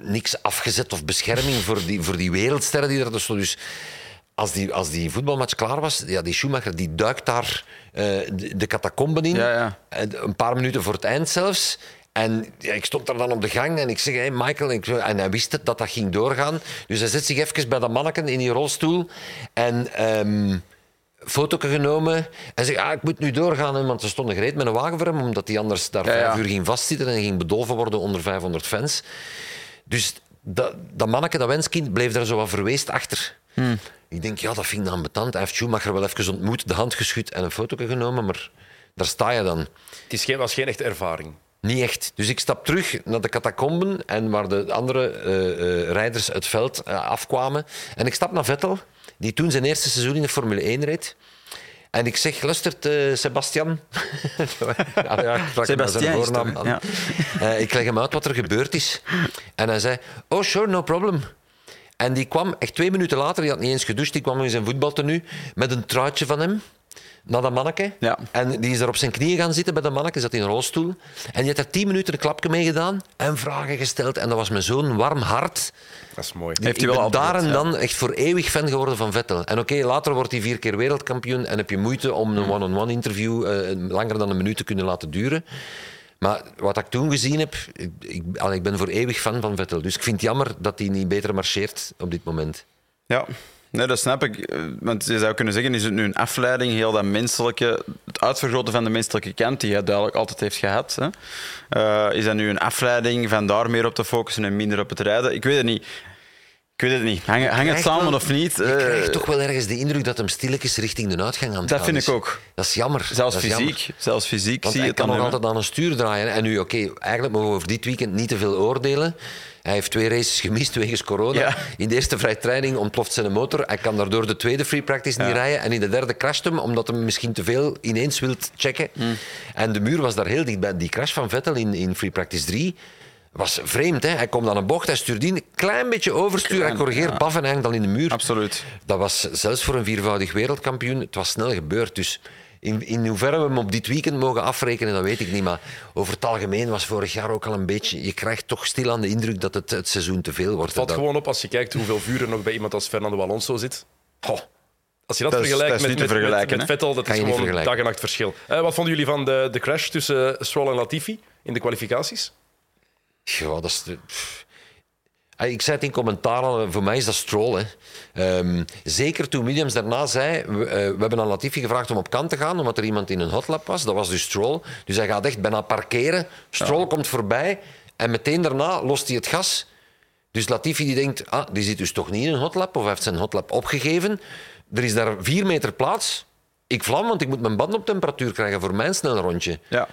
niks afgezet of bescherming voor die, voor die wereldsterren die er stonden. Dus als die, als die voetbalmatch klaar was, ja, die Schumacher die duikt daar uh, de, de catacomben in. Ja, ja. Een paar minuten voor het eind zelfs. En ja, ik stond daar dan op de gang en ik zeg, hey Michael, en, ik, en, hij wist het, dat dat ging doorgaan. Dus hij zet zich even bij dat manneken in die rolstoel en um, foto genomen. En zegt, ah, ik moet nu doorgaan, want ze stonden gereed met een wagen voor hem, omdat hij anders daar vijf uur ging vastzitten en ging bedolven worden onder 500 fans. Dus dat, dat manneke, dat wenskind, bleef daar zo wat verweest achter. Ik denk, ja, dat vind ik dan betant. Hij heeft Schumacher wel even ontmoet, de hand geschud en een foto genomen, maar daar sta je dan. Het is geen, was geen echte ervaring. Niet echt. Dus ik stap terug naar de catacomben en waar de andere eh, eh, rijders het veld eh, afkwamen. En ik stap naar Vettel, die toen zijn eerste seizoen in de Formule 1 reed. En ik zeg, luistert Sebastian. *laughs* ja, ja, ik zijn Sebastian is voornaam aan. ja. Ik leg hem uit wat er gebeurd is. En hij zei, oh sure, no problem. En die kwam echt twee minuten later, die had niet eens gedoucht, die kwam in zijn voetbaltenu met een truitje van hem naar dat manneke. Ja. En die is daar op zijn knieën gaan zitten bij dat manneke, zat in een rolstoel. En die had er tien minuten een klapje mee gedaan en vragen gesteld. En dat was met zo'n warm hart. Dat is mooi. Heeft hij ik wel ben daar en ja. dan echt voor eeuwig fan geworden van Vettel. En oké, later wordt hij vier keer wereldkampioen en heb je moeite om een one-on-one interview eh, langer dan een minuut te kunnen laten duren. Maar wat ik toen gezien heb, ik, ik, ik ben voor eeuwig fan van Vettel. Dus ik vind het jammer dat hij niet beter marcheert op dit moment. Ja, nee, dat snap ik. Eh, Want je zou kunnen zeggen, is het nu een afleiding, heel dat menselijke, het uitvergroten van de menselijke kant die hij duidelijk altijd heeft gehad. Hè? Eh, is dat nu een afleiding van daar meer op te focussen en minder op het rijden? Ik weet het niet. Ik weet het niet. Hang, hang het samen wel- of niet? Je Eh, krijgt toch wel ergens de indruk dat hem stilletjes richting de uitgang aan het Dat vind is. ik ook. Dat is jammer. zelfs jammer. fysiek, zelfs fysiek Want zie je het kan dan nog altijd aan een stuur draaien. En nu, oké, eigenlijk mogen we over dit weekend niet te veel oordelen. Hij heeft twee races gemist wegens corona. Ja. In de eerste vrije training ontploft zijn motor. Hij kan daardoor de tweede free practice niet rijden. En in de derde crasht hem, omdat hij misschien te veel ineens wilt checken. Hmm. En de muur was daar heel dichtbij. Die crash van Vettel in, in free practice 3 was vreemd. Hè? Hij komt aan een bocht, hij stuurt in, klein beetje overstuur, hij Klein, corrigeert, ja. paf en hij hangt dan in de muur. Absoluut. Dat was zelfs voor een viervoudig wereldkampioen, het was snel gebeurd. Dus in, in hoeverre we hem op dit weekend mogen afrekenen, dat weet ik niet. Maar over het algemeen was vorig jaar ook al een beetje... Je krijgt toch stilaan de indruk dat het, het seizoen te veel wordt. Het valt Dat- gewoon op als je kijkt hoeveel vuur er nog bij iemand als Fernando Alonso zit. Als je dat, Dat is- vergelijkt dat is met, met? Vettel, dat Kan is gewoon vergelijken. dag en nacht verschil. Eh, wat vonden jullie van de, de crash tussen Stroll en Latifi in de kwalificaties? ja, dat is... de- pff. Ah, Ik zei het in commentaar al, voor mij is dat Stroll. Hè. Ehm, zeker toen Williams daarna zei, we, eh, we hebben aan Latifi gevraagd om op kant te gaan, omdat er iemand in een hotlap was. Dat was dus Stroll. Dus hij gaat echt bijna parkeren. Stroll komt voorbij en meteen daarna lost hij het gas. Dus Latifi die denkt, ah, die zit dus toch niet in een hotlap, of hij heeft zijn hotlap opgegeven. Er is daar vier meter plaats. Ik vlam, want ik moet mijn band op temperatuur krijgen voor mijn snel rondje. Ja.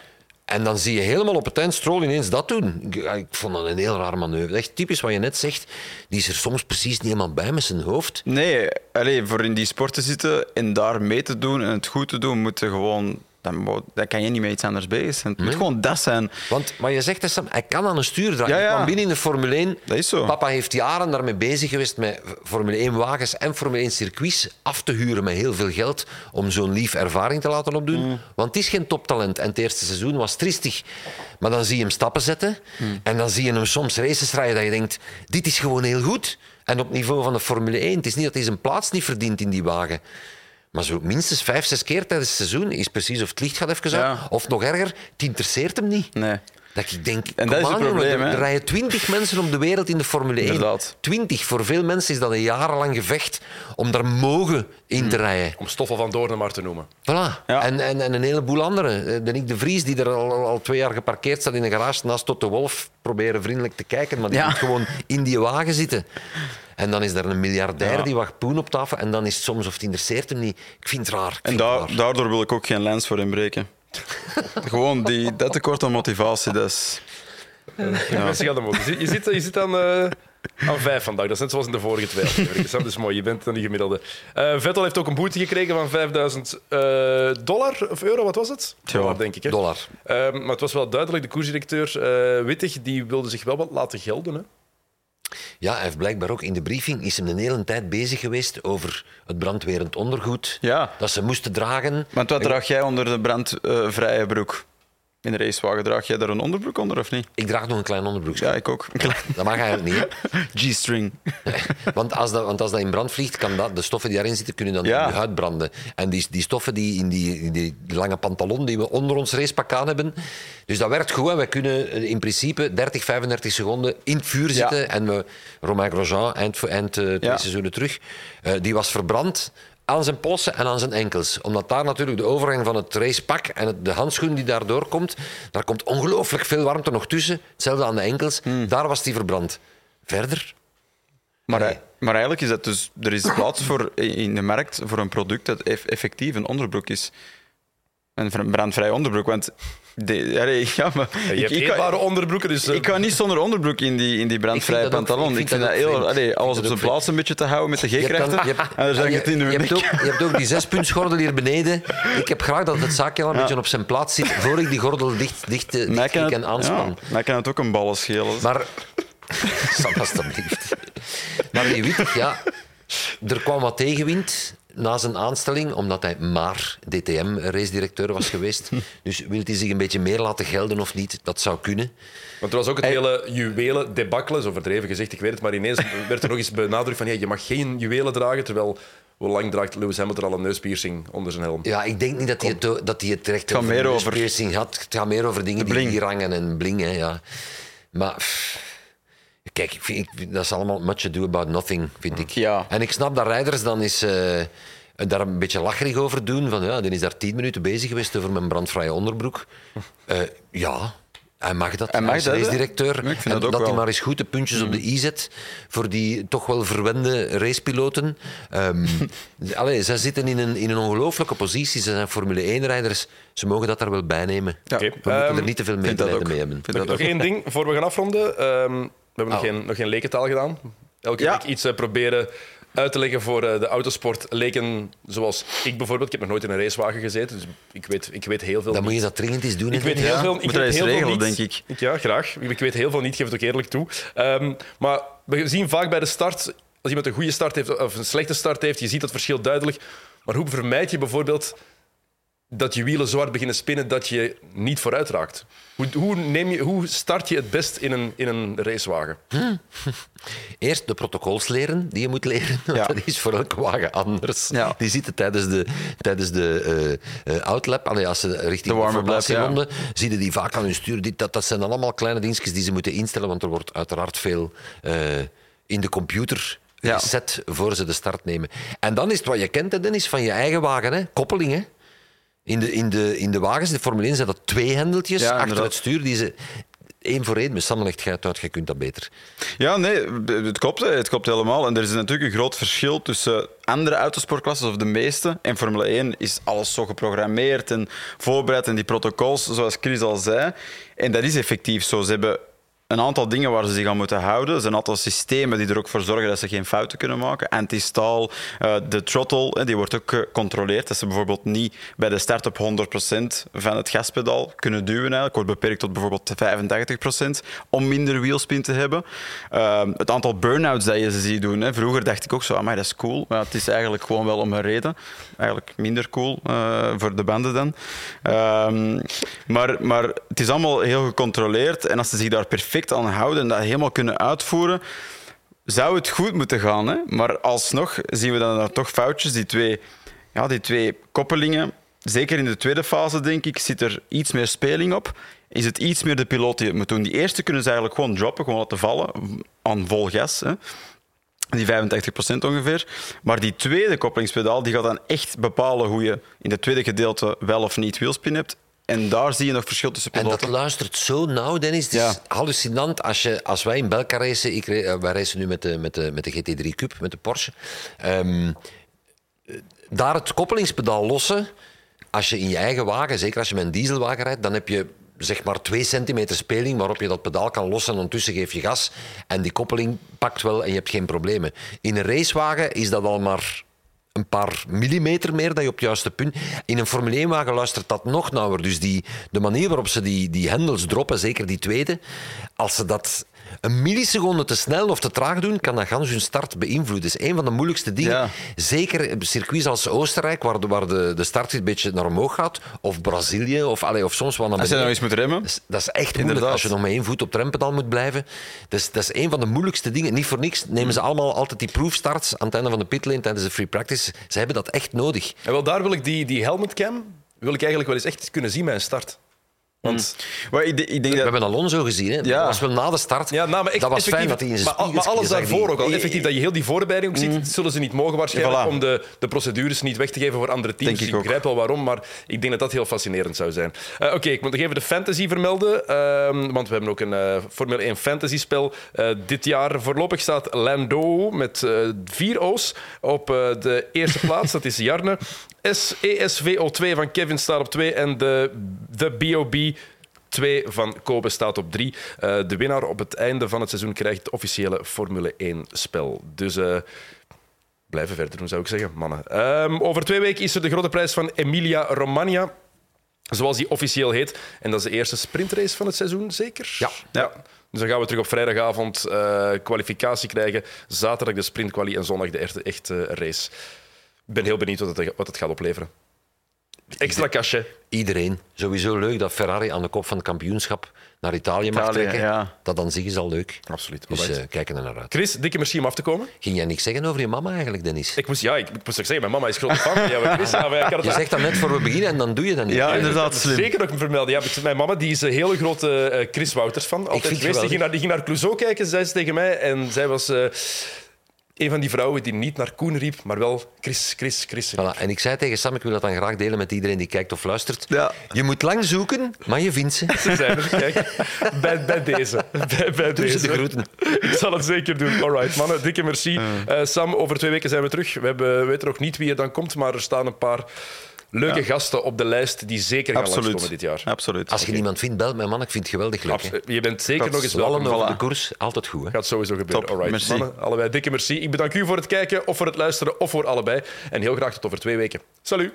En dan zie je helemaal op het eind Stroll ineens dat doen. Ik, vond dat een heel raar manoeuvre. Echt typisch wat je net zegt. Die is er soms precies niet helemaal bij met zijn hoofd. Nee, allee, voor in die sport te zitten en daar mee te doen en het goed te doen, moet je gewoon... Dan, kan je niet met iets anders bezig zijn. Het moet gewoon dat zijn. Want wat je zegt, Sam, hij kan aan een stuur draaien. Ja, ja. kwam binnen in de Formule 1. Dat is zo. Papa heeft jaren daarmee bezig geweest met Formule 1 wagens en Formule 1 circuits af te huren met heel veel geld om zo'n lief ervaring te laten opdoen. Mm. Want het is geen toptalent en het eerste seizoen was triestig. Maar dan zie je hem stappen zetten Mm. en dan zie je hem soms races rijden dat je denkt, dit is gewoon heel goed. En op niveau van de Formule 1. Het is niet dat hij zijn plaats niet verdient in die wagen. Maar zo minstens vijf, zes keer tijdens het seizoen is precies of het licht gaat even uit. Ja. Of nog erger, het interesseert hem niet. Nee. Dat ik denk, En dat is het aan, probleem, er, hè? er rijden twintig mensen om de wereld in de Formule 1. Inderdaad. Twintig. Voor veel mensen is dat een jarenlang gevecht om daar mogen in Hmm. te rijden. Om Stoffel van Doornen maar te noemen. Voilà. Ja. En, en, en een heleboel anderen. Eh, De Nick de Vries, die er al, al- al twee jaar geparkeerd staat in een garage naast Tot de Wolf, proberen vriendelijk te kijken, maar die Ja. moet gewoon in die wagen zitten. En dan is er een miljardair Ja. die wacht poen op tafel en dan is het soms of het interesseert hem niet. Ik vind het raar. En raar. daardoor wil ik ook geen lens voor inbreken. *laughs* gewoon die, dat tekort aan motivatie, dat is... Mensen gaan hem ook. Je zit, je zit, je zit aan, eh, aan vijf vandaag. Dat is net zoals in de vorige twee afleveringen. Dat is mooi. Je bent dan die gemiddelde. Eh, Vettel heeft ook een boete gekregen van 5000 eh, dollar of euro. Wat was het? Dollar, denk ik. Hè? Dollar. Ehm, maar het was wel duidelijk. De koersdirecteur eh, Wittig die wilde zich wel wat laten gelden. Hè? Ja, hij heeft blijkbaar ook in de briefing is hem een hele tijd bezig geweest over het brandwerend ondergoed Ja. dat ze moesten dragen. Want wat draag jij onder de brandvrije broek? In de racewagen draag jij daar een onderbroek onder of niet? Ik draag nog een klein onderbroekje. Ja, ik ook. Een klein Dat mag eigenlijk niet. *laughs* G-string. *laughs* Want als, dat, want als dat in brand vliegt, kan dat, de stoffen die daarin zitten, kunnen dan Ja. in je huid branden. En die, die stoffen die in die, in die lange pantalon die we onder ons racepak aan hebben. Dus dat werkt goed. En wij kunnen in principe 30, 35 seconden in het vuur zitten. En we, Romain Grosjean, eind, eind eh, twee Ja. seizoenen terug, eh, die was verbrand aan zijn polsen en aan zijn enkels. Omdat daar natuurlijk de overgang van het racepak en het, de handschoen die daardoor komt, daar komt ongelooflijk veel warmte nog tussen. Hetzelfde aan de enkels. Daar was die verbrand. Verder Maar, Nee. maar eigenlijk is dat dus... Er is plaats voor, in de markt voor een product dat eff- effectief een onderbroek is. Een brandvrij onderbroek. Want... De, allee, *laughs* ja, maar Je ik, hebt eetbare onderbroeken, dus... eh, ik kan niet zonder onderbroek in die, in die brandvrije pantalon. ik Ik vind dat heel... allee, alles op zijn plaats een beetje te houden met de G-krachten. je, hebt, En dan zeg ik je- het in de je hebt nek. ook, je hebt ook die zespuntsgordel hier beneden. Ik heb graag dat het zaakje al een beetje op zijn plaats zit voor ik die gordel dicht, dicht, eh, Mij dicht kan, en het, aanspan. ja, mij kan het ook een ballen schelen. Maar, *laughs* Sam, alstublieft. Maar je weet, ja, er kwam wat tegenwind na zijn aanstelling, omdat hij maar DTM-racedirecteur was *laughs* geweest. Dus wil hij zich een beetje meer laten gelden of niet? Dat zou kunnen. Want er was ook het Hij- hele juwelen debakkelen, zo verdreven gezegd, ik weet het, maar ineens werd er nog eens benadrukt van ja, je mag geen juwelen dragen, terwijl hoe lang draagt Lewis Hamilton al een neuspiercing onder zijn helm? Ja, ik denk niet dat hij het, dat hij het recht over meer een over- piercing had. Het gaat meer over dingen die hangen en bling. Hè, ja. Maar pff, kijk, ik vind, ik- dat is allemaal much ado about nothing, vind ik. Ja. En ik snap dat rijders dan eens eh, daar een beetje lacherig over doen. Van, ja, die is daar tien minuten bezig geweest over mijn brandvrije onderbroek. Eh, ja, hij mag dat. Hij mag is racedirecteur. Ja, en dat ook dat hij maar eens goed de puntjes op de i zet voor die toch wel verwende racepiloten. Ehm *laughs* allee, zij zitten in een, in een ongelooflijke positie. Ze zijn Formule 1-rijders. Ze mogen dat daar wel bij nemen. Ja, We moeten ehm, er niet te veel medelijden mee hebben. Vind Nog, dat nog ook. één ding voor we gaan afronden. Ehm, we hebben nog, Oh. geen, nog geen lekentaal gedaan. Elke Ja. week iets eh, proberen uit te leggen voor eh, de autosport. Leken zoals ik bijvoorbeeld. Ik heb nog nooit in een racewagen gezeten, dus ik weet, ik weet heel veel Dan moet je dat dringend eens doen. Ik weet heel Ja, veel, ik weet heel veel niet. denk ik. Ja, graag. Ik weet heel veel niet, geef het ook eerlijk toe. Ehm, maar we zien vaak bij de start, als iemand een goede start heeft of een slechte start heeft, je ziet dat verschil duidelijk. Maar hoe vermijd je bijvoorbeeld dat je wielen zo hard beginnen spinnen dat je niet vooruit raakt? Hoe, hoe, neem je, hoe start je het best in een, in een racewagen? *laughs* Eerst de protocols leren die je moet leren. want Ja. Dat is voor elke wagen anders. Ja. Die zitten tijdens de, tijdens de eh, eh, outlap. Allee, als ze richting De warm-up lap, formatieronde, zie je die vaak aan hun stuur. Die- Dat, dat zijn dan allemaal kleine dingetjes die ze moeten instellen, want er wordt uiteraard veel eh, in de computer Ja. gezet voor ze de start nemen. En dan is het wat je kent, Dennis, van je eigen wagen. Hè? Koppeling, hè? In de, in, de, in de wagens, in de Formule 1, zijn dat twee hendeltjes Ja, achter het stuur die ze... één voor één, met Sam legt uit, jij kunt dat beter. Ja, nee, het klopt, het klopt helemaal. En er is natuurlijk een groot verschil tussen andere autosportklassen, of de meeste. En Formule 1 is alles zo geprogrammeerd en voorbereid en die protocols, zoals Chris al zei. En dat is effectief zo. Ze hebben een aantal dingen waar ze zich aan moeten houden. Er zijn een aantal systemen die er ook voor zorgen dat ze geen fouten kunnen maken. Anti-stall, eh, de throttle, hè, die wordt ook gecontroleerd. Dat ze bijvoorbeeld niet bij de start op 100% van het gaspedaal kunnen duwen. Eigenlijk. Wordt beperkt tot bijvoorbeeld 85% om minder wielspin te hebben. Eh, het aantal burn-outs dat je ze ziet doen. Hè. Vroeger dacht ik ook zo, maar dat is cool. Maar het is eigenlijk gewoon wel om een reden. Eigenlijk minder cool eh, voor de banden dan. Ehm, maar, maar het is allemaal heel gecontroleerd. En als ze zich daar perfect aan houden en dat helemaal kunnen uitvoeren, zou het goed moeten gaan. Hè? Maar alsnog zien we dan toch foutjes. Die twee, ja, die twee koppelingen, zeker in de tweede fase, denk ik, zit er iets meer speling op. Is het iets meer de piloot die het moet doen. Die eerste kunnen ze eigenlijk gewoon droppen, gewoon laten vallen aan vol gas. Hè? Die 85% ongeveer. Maar die tweede koppelingspedaal die gaat dan echt bepalen hoe je in het tweede gedeelte wel of niet wielspin hebt. En daar zie je nog verschil tussen En piloten. dat luistert zo nauw, Dennis. Het is Ja. hallucinant. Als, je, als wij in Belka racen, ik, eh, wij racen nu met de, met, de, met de GT3 Cup, met de Porsche. Ehm, eh, daar het koppelingspedaal lossen, als je in je eigen wagen, zeker als je met een dieselwagen rijdt, dan heb je zeg maar 2 centimeter speling waarop je dat pedaal kan lossen en ondertussen geef je gas en die koppeling pakt wel en je hebt geen problemen. In een racewagen is dat al maar een paar millimeter meer dat je op het juiste punt. In een Formule 1-wagen luistert dat nog nauwer. Dus die, de manier waarop ze die, die hendels droppen, zeker die tweede, als ze dat een milliseconde te snel of te traag doen, kan dat gans hun start beïnvloeden. Dat is een van de moeilijkste dingen. Ja. Zeker op circuits als Oostenrijk, waar de, waar de, de start een beetje naar omhoog gaat, of Brazilië, of, allee, of soms wel naar Als je nou beneden. eens moet remmen. Dat is, dat is echt moeilijk Inderdaad. als je nog met één voet op het rempedaal moet blijven. Dat is, dat is een van de moeilijkste dingen. Niet voor niks nemen ze allemaal altijd die proefstarts aan het einde van de pitlane tijdens de free practice. Ze hebben dat echt nodig. En wel daar wil ik die, die helmet cam wil ik eigenlijk wel eens echt kunnen zien bij een start. Want Maar ik, ik denk We dat... hebben Alonso gezien. Hè. Ja. Dat was wel na de start. Ja, nou, maar echt dat was fijn dat hij in zijn maar, maar alles daarvoor die- ook al. Effectief, dat je heel die voorbereiding ook ziet, zullen ze niet mogen waarschijnlijk Voilà. om de, de procedures niet weg te geven voor andere teams. Denk Dus ik ik begrijp wel waarom, maar ik denk dat dat heel fascinerend zou zijn. Eh, Oké, ik moet nog even de fantasy vermelden, ehm, want we hebben ook een eh, Formule 1 fantasy spel. Eh, dit jaar voorlopig staat Lando met eh, vier O's op eh, de eerste *laughs* plaats. Dat is Jarne. S ESVO2 van Kevin staat op 2 en de, de BOB 2 van Kobe staat op 3. de winnaar op het einde van het seizoen krijgt het officiële Formule 1-spel. Dus eh, blijven verder doen, zou ik zeggen, mannen. Ehm, over twee weken is er de grote prijs van Emilia Romagna. Zoals die officieel heet. En dat is de eerste sprintrace van het seizoen, zeker? Ja. ja. Dus dan gaan we terug op vrijdagavond eh, kwalificatie krijgen. Zaterdag de sprintquali en zondag de echte, echte race. Ik ben heel benieuwd wat het, wat het gaat opleveren. Extra cachet. Iedereen. Sowieso leuk dat Ferrari aan de kop van het kampioenschap naar Italië mag trekken. ja. Dat aan zich is al leuk. Absoluut. Dus eh, kijken er naar uit. Chris, dikke merci om af te komen. Ging jij niks zeggen over je mama eigenlijk, Dennis? Ik moest, ja, ik, ik moest ook zeggen, mijn mama is grote fan Chris. Ja, het Je zegt dat net voor we beginnen en dan doe je dat niet. Ja, inderdaad, slim. Zeker ook vermelden. Ja, mijn mama die is een hele grote eh, Chris Wouters fan. Altijd geweest. Die ging, naar, die ging naar Clouseau kijken, zei ze tegen mij. En zij was eh, een van die vrouwen die niet naar Koen riep, maar wel Chris, Chris, Chris. Voilà. En ik zei tegen Sam, ik wil dat dan graag delen met iedereen die kijkt of luistert. Ja. Je moet lang zoeken, maar je vindt ze. Ze zijn er, kijk. Bij, bij deze. Bij, bij Doe ze deze. de groeten. Ik zal het zeker doen. Alright, mannen, dikke merci. Eh, Sam, over twee weken zijn we terug. We hebben, weten nog niet wie er dan komt, maar er staan een paar leuke gasten op de lijst die zeker gaan langskomen Absoluut. dit jaar. Absoluut. Als je niemand vindt, bel mijn man. Ik vind het geweldig leuk. hè. Abs- Je bent zeker nog eens welkom. over Voilà. de koers, altijd goed. Hè? Gaat sowieso gebeuren. Top, Alright, merci. mannen, allebei dikke merci. Ik bedank u voor het kijken, of voor het luisteren, of voor allebei. En heel graag tot over twee weken. Salut!